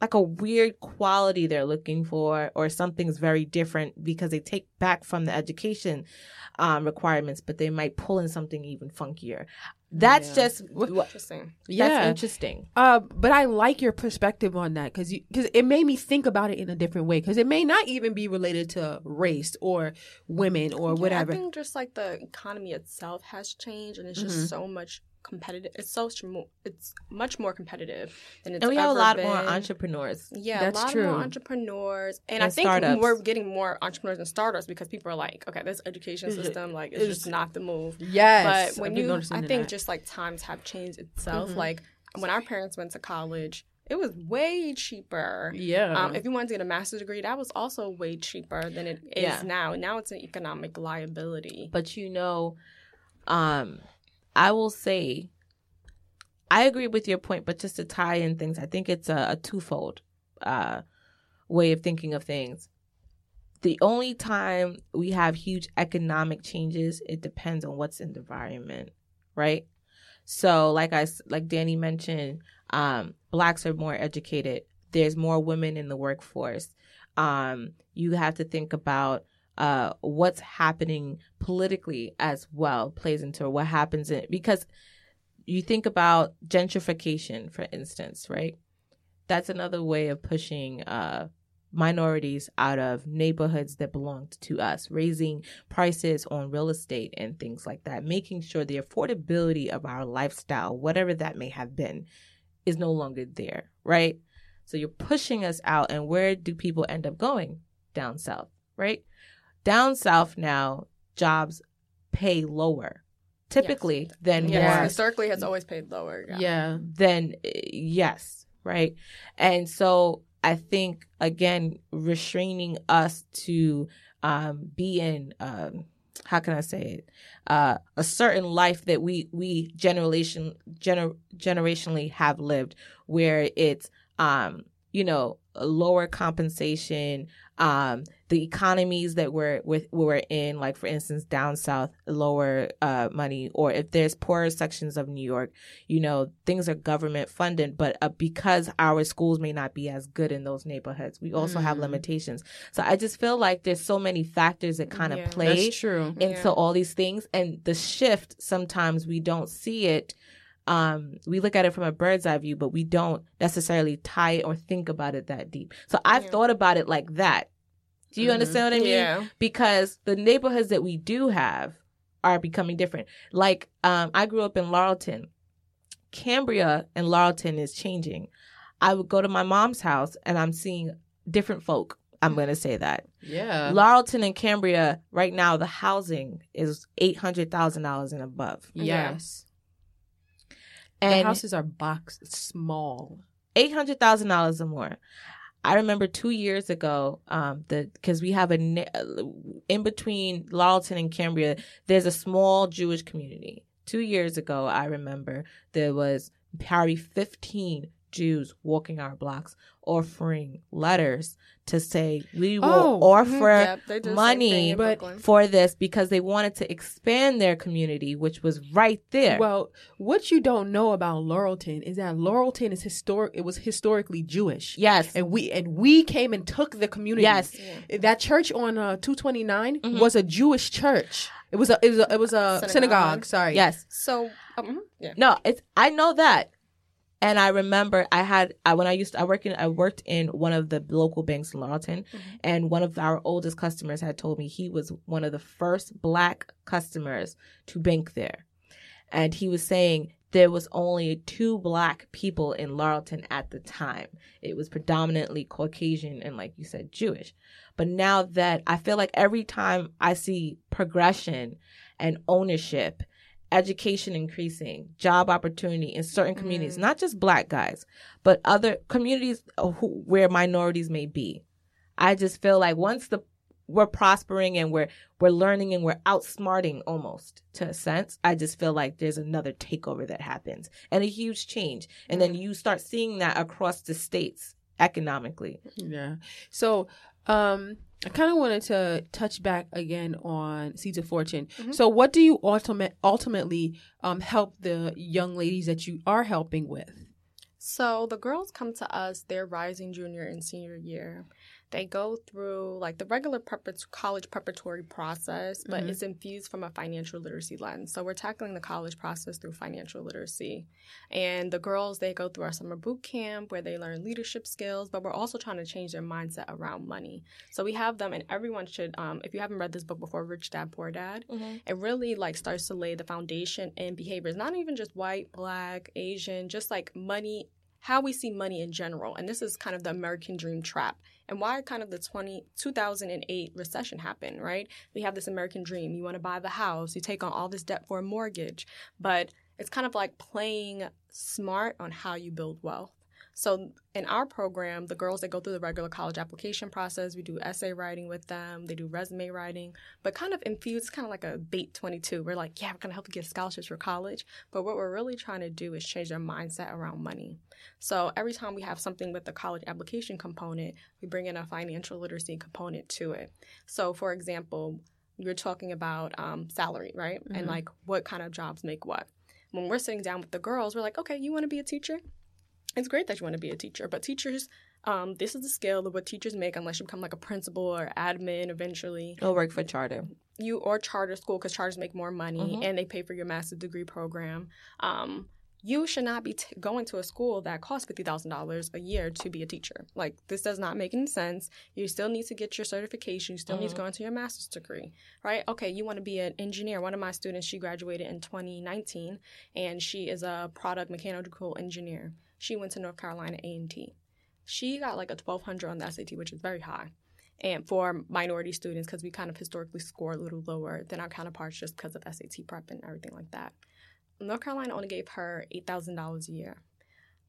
like a weird quality they're looking for or something's very different because they take back from the education um, requirements but they might pull in something even funkier that's Yeah. just What- what, Interesting. Yeah. that's interesting Uh, but I like your perspective on that because because it made me think about it in a different way because it may not even be related to race or women or Yeah, whatever. I think just like the economy itself has changed, and it's just Mhm. so much competitive. It's so much more. It's much more competitive than it's and we have a lot been. more entrepreneurs Yeah, That's a lot true. more entrepreneurs, and, I think startups. we're getting more entrepreneurs and startups because people are like, okay, this education system, like, it's, it's- just not the move. yes, But when you, I think that. just like times have changed itself. Mhm. Like when our parents went to college, it was way cheaper. yeah, Um, if you wanted to get a master's degree, that was also way cheaper than it is Yeah. now. Now it's an economic liability. but you know um i will say i agree with your point but just to tie in things i think it's a, a twofold uh way of thinking of things. The only time we have huge economic changes it depends on what's in the environment right? So like I like danny mentioned um blacks are more educated. There's more women in the workforce. Um you have to think about uh what's happening politically as well plays into what happens in because you think about gentrification for instance right? That's another way of pushing uh minorities out of neighborhoods that belonged to us raising prices on real estate and things like that making sure the affordability of our lifestyle whatever that may have been is no longer there right? So you're pushing us out and where do people end up going? Down south right down south now jobs pay lower typically than Yes, more historically has always paid lower. Yeah. yeah, then uh, yes, right? And so I think again restraining us to um, be in um, how can I say it uh, a certain life that we we generation gener- generationally have lived where it's um, you know lower compensation um, the economies that we're with we're in like for instance down south lower uh, money or if there's poorer sections of new york you know things are government funded but uh, because our schools may not be as good in those neighborhoods we also have Mm. limitations so i just feel like there's so many factors that kind of Yeah. play true. into Yeah. all these things and the shift sometimes we don't see it um we look at it from a bird's eye view but we don't necessarily tie it or think about it that deep so i've Yeah. thought about it like that do you Mhm. understand what i mean Yeah. because the neighborhoods that we do have are becoming different. Like um, I grew up in Laurelton. Cambria and Laurelton is changing. I would go to my mom's house and I'm seeing different folk. I'm going to say that. Yeah, Laurelton and Cambria right now the housing is eight hundred thousand dollars and above, yes. The and houses are box small. eight hundred thousand dollars or more. I remember two years ago, um, the because we have a in between Laurelton and Cambria, there's a small Jewish community. Two years ago, I remember there was probably fifteen Jews walking our blocks, offering letters to say we will Oh, offer Yep, they do the same money, but for this because they wanted to expand their community, which was right there. Well, what you don't know about Laurelton is that Laurelton is historic. It was historically Jewish. yes, and we and we came and took the community. yes, that church on uh, two twenty nine Mhm. was a Jewish church. It was a it was a, it was a synagogue. Synagogue. Sorry. yes. So, um, yeah. No, it's I know that. And I remember I had I, when I used to, I work in I worked in one of the local banks in Laurelton, mm-hmm. and one of our oldest customers had told me he was one of the first black customers to bank there, and he was saying there was only two black people in Laurelton at the time. It was predominantly Caucasian and, like you said, Jewish. But now that I feel like every time I see progression and ownership, education increasing, job opportunity in certain communities, not just black guys, but other communities who, where minorities may be. I just feel like once the we're prospering and we're we're learning and we're outsmarting almost to a sense. I just feel like there's another takeover that happens and a huge change. And then you start seeing that across the states economically. Yeah. So, um, I kind of wanted to touch back again on Seeds of Fortune. So, what do you ultimate ultimately um, help the young ladies that you are helping with? So the girls come to us, they're rising junior and senior year. They go through like the regular prepar- college preparatory process, but it's infused from a financial literacy lens. So we're tackling the college process through financial literacy. And the girls, they go through our summer boot camp where they learn leadership skills, but we're also trying to change their mindset around money. So we have them, and everyone should, um, if you haven't read this book before, Rich Dad Poor Dad, it really like starts to lay the foundation in behaviors, not even just white, black, Asian, just like money how we see money in general. And this is kind of the American dream trap and why kind of the 20, 2008 recession happened, right? We have this American dream. You want to buy the house, you take on all this debt for a mortgage, but it's kind of like playing smart on how you build wealth. So in our program, the girls that go through the regular college application process, we do essay writing with them, they do resume writing, but kind of infused, kind of like a bait 22. We're like, yeah, we're going to help you get scholarships for college. But what we're really trying to do is change their mindset around money. So every time we have something with the college application component, we bring in a financial literacy component to it. So for example, you're talking about um, salary, right? And like what kind of jobs make what. When we're sitting down with the girls, we're like, okay, you want to be a teacher? It's great that you want to be a teacher, but teachers, um, this is the scale of what teachers make unless you become like a principal or admin eventually. Or work for charter. You or charter school because charters make more money and they pay for your master's degree program. Um, you should not be t- going to a school that costs fifty thousand dollars a year to be a teacher. Like this does not make any sense. You still need to get your certification. You still need to go into your master's degree, right? Okay, you want to be an engineer. One of my students, she graduated in 2019, and she is a product mechanical engineer. She went to North Carolina A and T. She got like a 1200 on the SAT, which is very high. And for minority students, because we kind of historically score a little lower than our counterparts just because of SAT prep and everything like that. North Carolina only gave her $8,000 a year.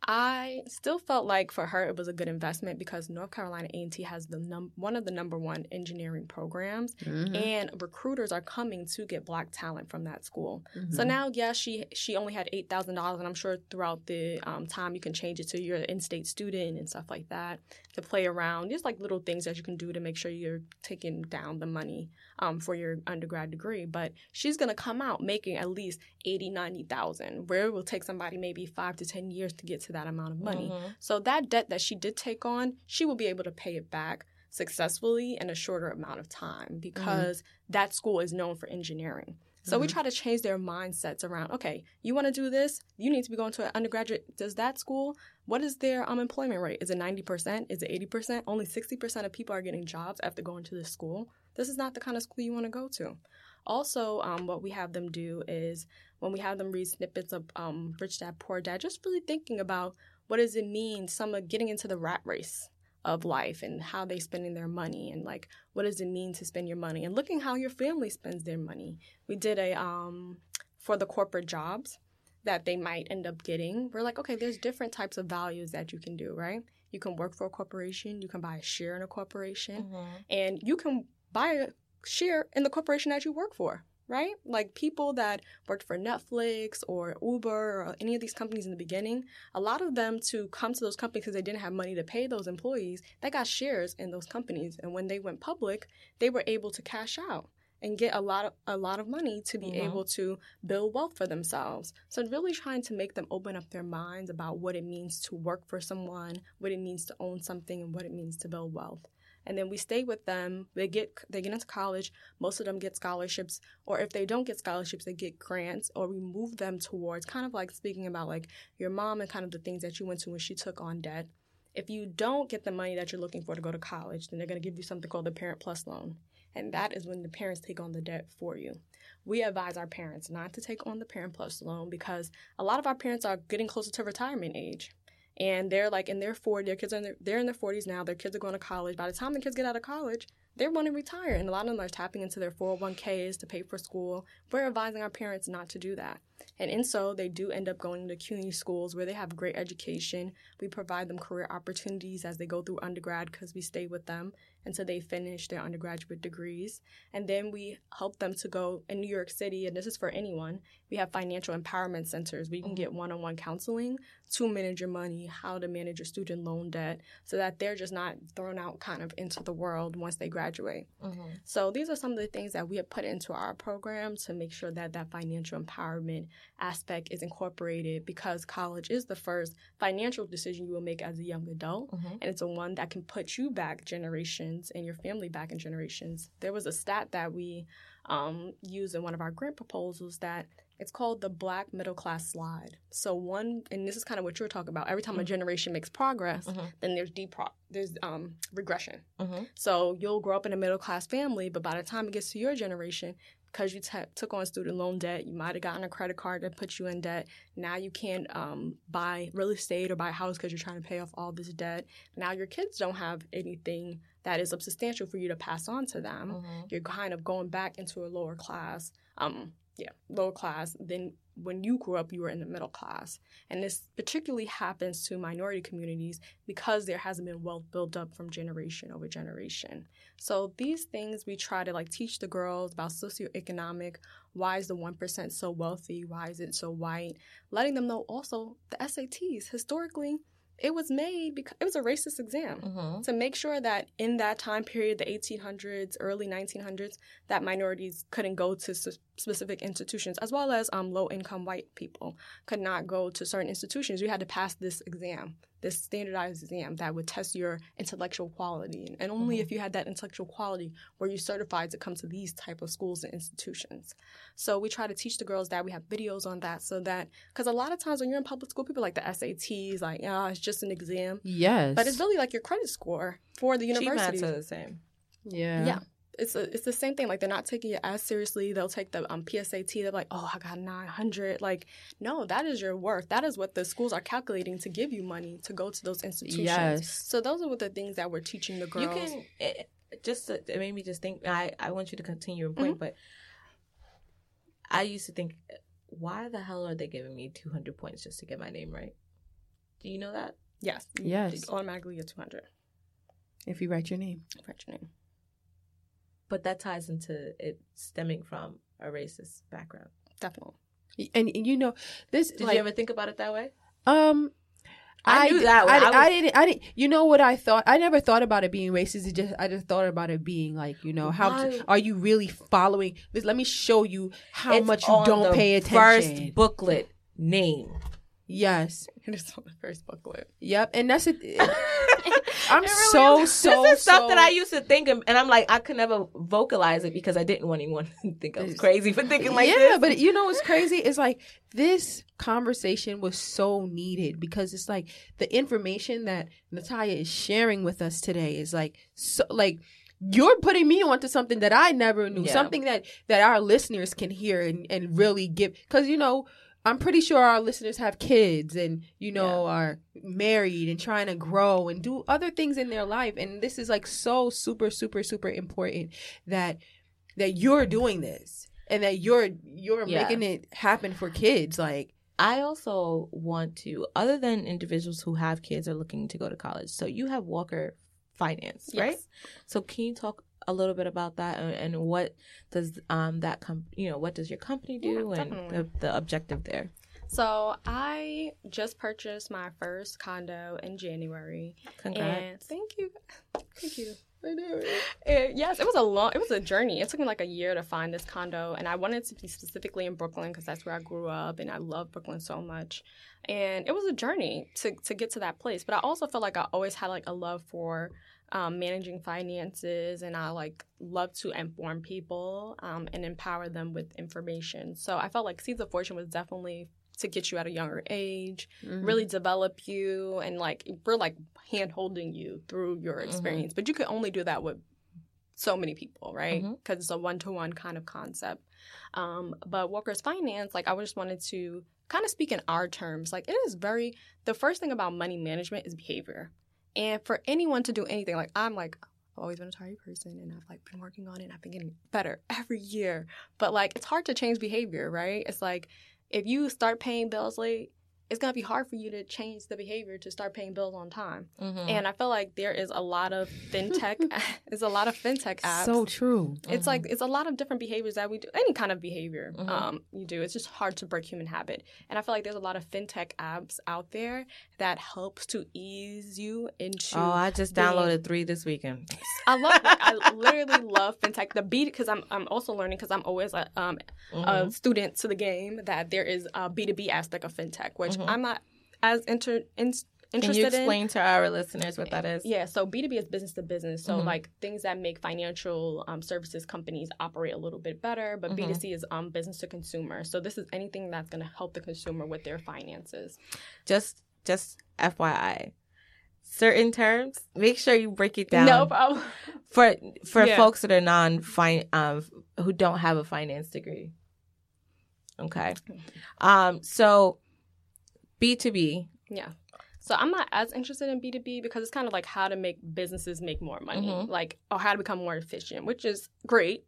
I still felt like for her it was a good investment because North Carolina A&T has the num- one of the number one engineering programs, and recruiters are coming to get black talent from that school. So now, yeah, she she only had eight thousand dollars, and I'm sure throughout the um, time you can change it to your in-state student and stuff like that to play around. Just like little things that you can do to make sure you're taking down the money um, for your undergrad degree. But she's gonna come out making at least eighty, ninety thousand, where it will take somebody maybe five to ten years to get to that amount of money. Mm-hmm. So that debt that she did take on, she will be able to pay it back successfully in a shorter amount of time mm-hmm. because that school is known for engineering. So we mm-hmm. try to change their mindsets around, okay, you want to do this? You need to be going to an undergraduate. Does that school, what is their um, unemployment rate? Is it 90%? Is it 80%? Only 60% of people are getting jobs after going to this school. This is not the kind of school you want to go to. Also, um, what we have them do is when we have them read snippets of um, Rich Dad Poor Dad, just really thinking about what does it mean, some of getting into the rat race of life and how they spending their money and like what does it mean to spend your money and looking how your family spends their money. We did a um, for the corporate jobs that they might end up getting. We're like, okay, there's different types of values that you can do, right? You can work for a corporation, you can buy a share in a corporation, and you can buy a share in the corporation that you work for, right? Like people that worked for Netflix or Uber or any of these companies in the beginning, a lot of them to come to those companies because they didn't have money to pay those employees, they got shares in those companies. And when they went public, they were able to cash out and get a lot of a lot of money to be mm-hmm. able to build wealth for themselves. So really trying to make them open up their minds about what it means to work for someone, what it means to own something and what it means to build wealth. And then we stay with them. They get they get into college. Most of them get scholarships, or if they don't get scholarships, they get grants, or we move them towards kind of like speaking about like your mom and kind of the things that you went to when she took on debt. If you don't get the money that you're looking for to go to college, then they're going to give you something called the Parent Plus loan. And that is when the parents take on the debt for you. We advise our parents not to take on the Parent Plus loan because a lot of our parents are getting closer to retirement age. And they're like in their 40s, their kids are in their, they're in their 40s now, their kids are going to college. By the time the kids get out of college, they want to retire. And a lot of them are tapping into their 401ks to pay for school. We're advising our parents not to do that. And in so, they do end up going to CUNY schools where they have great education. We provide them career opportunities as they go through undergrad because we stay with them until they finish their undergraduate degrees. And then we help them to go in New York City, and this is for anyone. We have financial empowerment centers We can get one on one counseling to manage your money, how to manage your student loan debt, so that they're just not thrown out kind of into the world once they graduate. Mm-hmm. So these are some of the things that we have put into our program to make sure that that financial empowerment aspect is incorporated because college is the first financial decision you will make as a young adult, mm-hmm. and it's a one that can put you back generations and your family back in generations. There was a stat that we um, used in one of our grant proposals that it's called the Black Middle Class Slide. So one, and this is kind of what you're talking about. Every time mm-hmm. a generation makes progress, mm-hmm. then there's depro- there's um, regression. Mm-hmm. So you'll grow up in a middle class family, but by the time it gets to your generation, because you t- took on student loan debt, you might have gotten a credit card that put you in debt. Now you can't um, buy real estate or buy a house because you're trying to pay off all this debt. Now your kids don't have anything that is substantial for you to pass on to them. Mm-hmm. You're kind of going back into a lower class. Um, yeah, lower class than when you grew up, you were in the middle class. And this particularly happens to minority communities because there hasn't been wealth built up from generation over generation. So these things we try to like teach the girls about socioeconomic, why is the 1% so wealthy, why is it so white, letting them know also the SATs historically it was made because it was a racist exam mm-hmm. to make sure that in that time period, the 1800s, early 1900s, that minorities couldn't go to specific institutions, as well as um, low income white people could not go to certain institutions. You had to pass this exam this standardized exam that would test your intellectual quality. And only mm-hmm. if you had that intellectual quality were you certified to come to these type of schools and institutions. So we try to teach the girls that. We have videos on that so that because a lot of times when you're in public school people like the sats like yeah oh, it's just an exam. Yes but it's really like your credit score for the university are the same. Yeah yeah it's a, it's the same thing. Like they're not taking it as seriously. They'll take the um, PSAT. They're like, oh, I got nine hundred. Like, no, that is your worth. That is what the schools are calculating to give you money to go to those institutions. Yes. So those are what the things that we're teaching the girls. You can it, just it made me just think. I I want you to continue your point, mm-hmm. but I used to think, why the hell are they giving me two hundred points just to get my name right? Do you know that? Yes. Yes. You automatically get two hundred. If you write your name. Write your name. But that ties into it stemming from a racist background. Definitely. And, and you know, this. Did like, you ever think about it that way? Um, I, I knew that. I, I, was... I, didn't. I didn't. You know what I thought? I never thought about it being racist. It just I just thought about it being like you know how Why? are you really following this? Let me show you how it's much you don't pay attention. First booklet name. Yes. And It is on the first booklet. Yep, and that's it. I'm it really so is. so. This is so, stuff that I used to think, and I'm like, I could never vocalize it because I didn't want anyone to think I was crazy for thinking like yeah, this. Yeah, but you know what's crazy? It's like this conversation was so needed because it's like the information that Nitiya is sharing with us today is like so like you're putting me onto something that I never knew, yeah. something that that our listeners can hear and and really give because you know I'm pretty sure our listeners have kids and you know yeah. are married and trying to grow and do other things in their life and this is like so super super super important that that you're doing this and that you're you're yeah. making it happen for kids like I also want to other than individuals who have kids are looking to go to college. So you have Walker Finance, yes. right? So can you talk a little bit about that and, and what does um, that com- you know what does your company do yeah, and the, the objective there so I just purchased my first condo in January. Congrats! And thank you, thank you. I know. It, yes, it was a long, it was a journey. It took me like a year to find this condo, and I wanted to be specifically in Brooklyn because that's where I grew up, and I love Brooklyn so much. And it was a journey to to get to that place. But I also felt like I always had like a love for um, managing finances, and I like love to inform people um, and empower them with information. So I felt like Seeds of Fortune was definitely to get you at a younger age, Mm-hmm. really develop you, and like we're like hand holding you through your experience. But you can only do that with so many people, right? Because it's a one to one kind of concept. Um, but Walker's Finance, like I just wanted to kind of speak in our terms. Like it is very the first thing about money management is behavior, and for anyone to do anything, like I'm like. I've always been a tired person and I've like been working on it and I've been getting better every year. But like it's hard to change behavior, right? It's like if you start paying bills late, it's gonna be hard for you to change the behavior to start paying bills on time. Mhm. And I feel like there is a lot of fintech. there's a lot of fintech apps. So true. It's like it's a lot of different behaviors that we do. Any kind of behavior Mhm. um, you do, it's just hard to break human habit. And I feel like there's a lot of fintech apps out there that helps to ease you into. oh, I just being- downloaded three this weekend. I love. Like, I literally love fintech. The B because I'm I'm also learning because I'm always a um a student to the game that there is a B two B aspect of fintech, which Mhm. I'm not as inter in, Can interested you in. explain to our listeners what that is? Yeah, so B2B is business to business. So Mhm. like things that make financial um, services companies operate a little bit better, but Mhm. B2C is um, business to consumer. So this is anything that's going to help the consumer with their finances. Just, just FYI. Certain terms, make sure you break it down. No problem. for for Yeah. folks that are non fin um who don't have a finance degree. Okay. Um so B2B. Yeah. So I'm not as interested in B2B because it's kind of like how to make businesses make more money, Mhm. like or how to become more efficient, which is great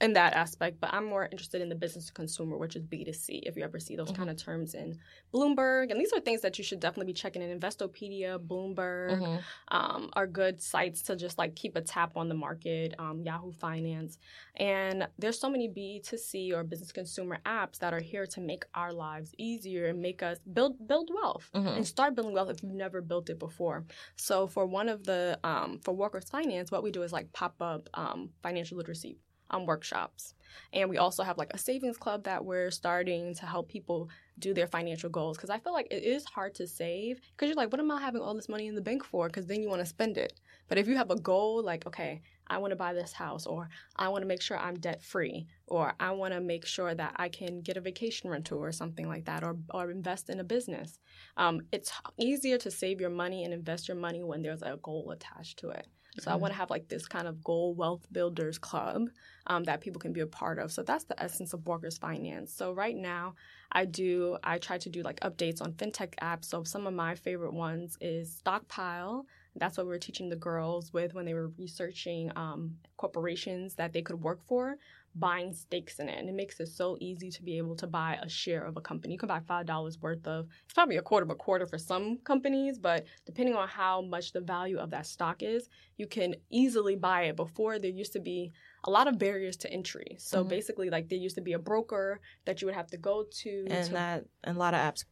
in that aspect, but I'm more interested in the business to consumer, which is B2C, if you ever see those Mhm. kind of terms in Bloomberg. And these are things that you should definitely be checking in. Investopedia, Bloomberg, Mhm. um, are good sites to just like keep a tap on the market, um, Yahoo Finance. And there's so many B2C or business consumer apps that are here to make our lives easier and make us build build wealth Mhm. and start building wealth if you've never built it before. So for one of the um, for Walker's Finance, what we do is like pop up um, financial literacy um, workshops. And we also have like a savings club that we're starting to help people do their financial goals. Because I feel like it is hard to save because you're like, what am I having all this money in the bank for? Because then you want to spend it. But if you have a goal, like, okay, I want to buy this house, or I want to make sure I'm debt free, or I want to make sure that I can get a vacation rental or something like that, or, or invest in a business. Um, it's easier to save your money and invest your money when there's a goal attached to it. So I want to have like this kind of goal wealth builders club um, that people can be a part of. So that's the essence of Walker's Finance. So right now, I do I try to do like updates on fintech apps. So some of my favorite ones is Stockpile. That's what we were teaching the girls with when they were researching um, corporations that they could work for, buying stakes in it. And it makes it so easy to be able to buy a share of a company. You can buy $5 worth of, it's probably a quarter of a quarter for some companies, but depending on how much the value of that stock is, you can easily buy it. Before, there used to be a lot of barriers to entry. So Mhm. basically, like there used to be a broker that you would have to go to. And to that and a lot of apps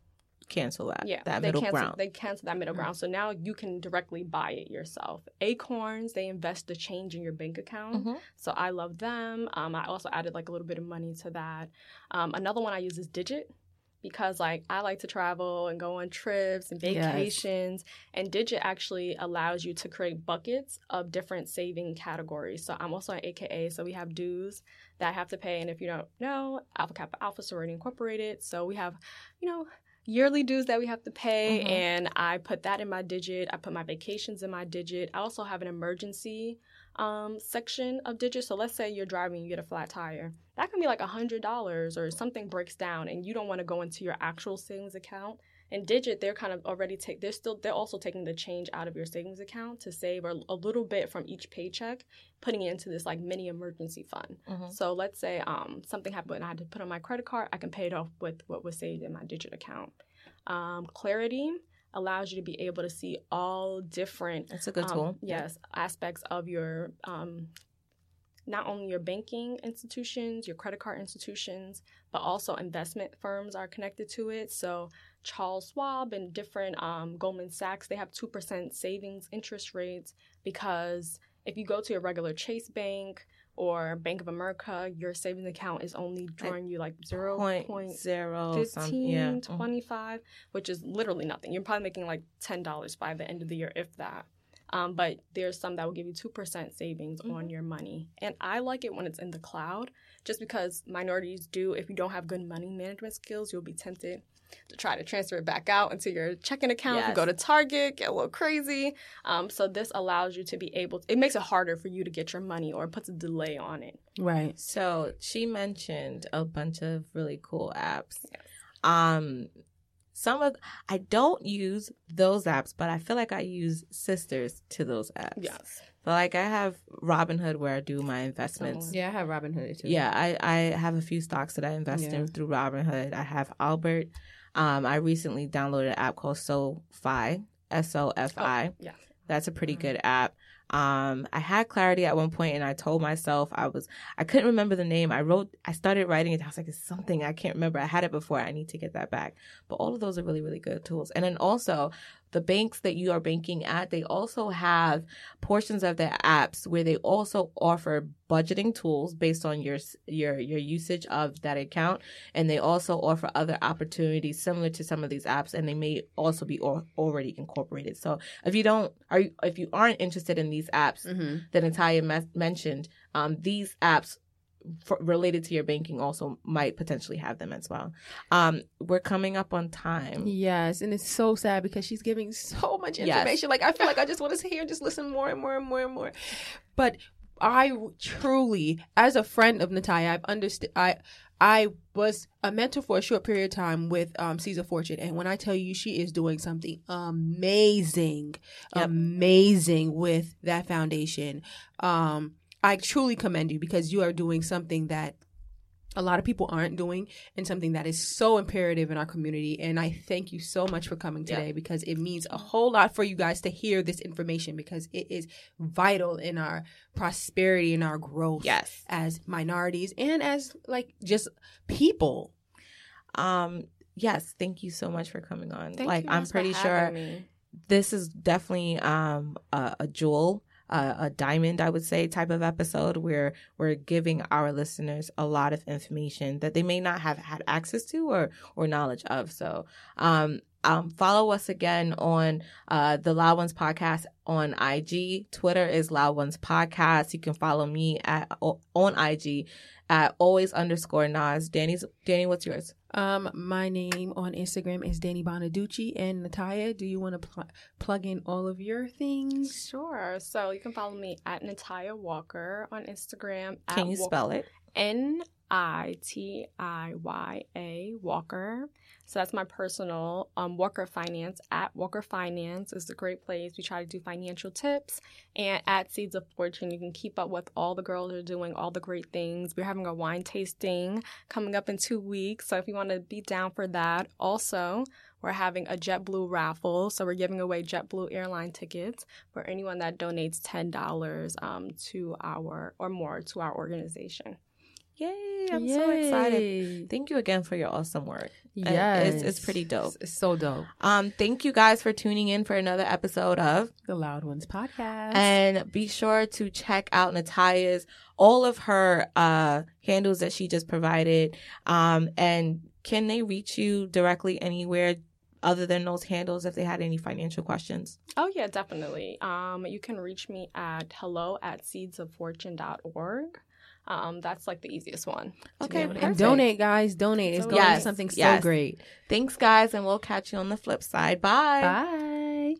cancel that. yeah, That they middle cancel, ground. They cancel that middle ground. So now you can directly buy it yourself. Acorns, they invest the change in your bank account. Mhm. So I love them. Um, I also added like a little bit of money to that. Um, another one I use is Digit because like I like to travel and go on trips and Yes. vacations. And Digit actually allows you to create buckets of different saving categories. So I'm also an AKA, so we have dues that I have to pay. And if you don't know, Alpha Kappa Alpha Sorority Incorporated. So we have, you know, yearly dues that we have to pay Mhm. and i put that in my digit. I put my vacations in my digit. I also have an emergency um, section of digit so let's say you're driving you get a flat tire. That can be like a hundred dollars or something breaks down and you don't want to go into your actual savings account and digit they're kind of already take they're still they're also taking the change out of your savings account to save a, a little bit from each paycheck putting it into this like mini emergency fund Mhm. so let's say um, something happened and I had to put on my credit card, I can pay it off with what was saved in my digit account. Um, Clarity allows you to be able to see all different That's a good um, tool. Yes, aspects of your um, not only your banking institutions, your credit card institutions, but also investment firms are connected to it. So Charles Schwab and different um, Goldman Sachs, they have two percent savings interest rates because if you go to a regular Chase Bank or Bank of America, your savings account is only drawing you like zero Point point zero 15, something. Yeah. Mhm. 25, which is literally nothing. You're probably making like $10 by the end of the year, if that. Um, but there's some that will give you 2% savings Mm-hmm. on your money. And I like it when it's in the cloud just because minorities do, if you don't have good money management skills, you'll be tempted to try to transfer it back out into your checking account. If you Yes. go to Target, get a little crazy. Um, so this allows you to be able to, it makes it harder for you to get your money or puts a delay on it. Right. So she mentioned a bunch of really cool apps. Um, some of I don't use those apps, but I feel like I use sisters to those apps. Yes. So like I have Robinhood where I do my investments. Yeah, I have Robinhood too. Yeah, I, I have a few stocks that I invest Yeah. in through Robinhood. I have Albert. Um, I recently downloaded an app called SoFi, S O F I. yeah. That's a pretty good app. Um, I had clarity at one point and I told myself I was, I couldn't remember the name. I wrote, I started writing it. I was like, it's something I can't remember. I had it before. I need to get that back. But all of those are really, really good tools. And then also the banks that you are banking at, they also have portions of their apps where they also offer budgeting tools based on your, your, your usage of that account. And they also offer other opportunities similar to some of these apps and they may also be al- already incorporated. So if you don't, are you, if you aren't interested in these apps Mm-hmm. that Nitiya me- mentioned, um, these apps for, related to your banking also might potentially have them as well. Um, we're coming up on time. Yes, and it's so sad because she's giving so much Yes. information. Like I feel like I just want to sit here and just listen more and more and more and more. But I truly, as a friend of Nitiya, I've understood. I I was a mentor for a short period of time with um, Seeds of Fortune, and when I tell you she is doing something amazing, Yep. amazing with that foundation, um, I truly commend you because you are doing something that a lot of people aren't doing and something that is so imperative in our community. And I thank you so much for coming Yeah. today because it means a whole lot for you guys to hear this information because it is vital in our prosperity and our growth Yes. as minorities and as like just people. Um, yes. Thank you so much for coming on. Thank like you I'm pretty sure me. this is definitely um a, a jewel. A diamond, I would say, type of episode where we're giving our listeners a lot of information that they may not have had access to or or knowledge of. So, um, um, follow us again on uh, the Loud Ones podcast on IG. Twitter is Loud Ones podcast. You can follow me at on IG at always underscore Nas. Danny's Danny, what's yours? Um, my name on Instagram is Danny Bonaducci and Nitiya. Do you want to pl- plug in all of your things? Sure. So you can follow me at Nitiya Walker on Instagram. Can you Wa- spell it? N I T I Y A Walker. So that's my personal um, Walker Finance. At Walker Finance is a great place. We try to do financial tips. And at Seeds of Fortune, you can keep up with all the girls are doing all the great things. We're having a wine tasting coming up in two weeks. So if you want to be down for that, also, we're having a JetBlue raffle. So we're giving away JetBlue airline tickets for anyone that donates $10 um, to our or more to our organization. Yay! I'm so excited. Thank you again for your awesome work. Yes. it's- it's pretty dope. It's, it's so dope. Um, thank you guys for tuning in for another episode of The Loud Ones podcast. and be sure to check out Nitiya's all of her uh handles that she just provided. Um, and can they reach you directly anywhere other than those handles if they had any financial questions? Oh yeah, definitely. Um, you can reach me at hello at seedsoffortune.org. Um, that's like the easiest one. to Okay, be able to- and perfect. donate, guys. Donate. It's So going to something so yes. great. Thanks, guys, and we'll catch you on the flip side. Bye. Bye.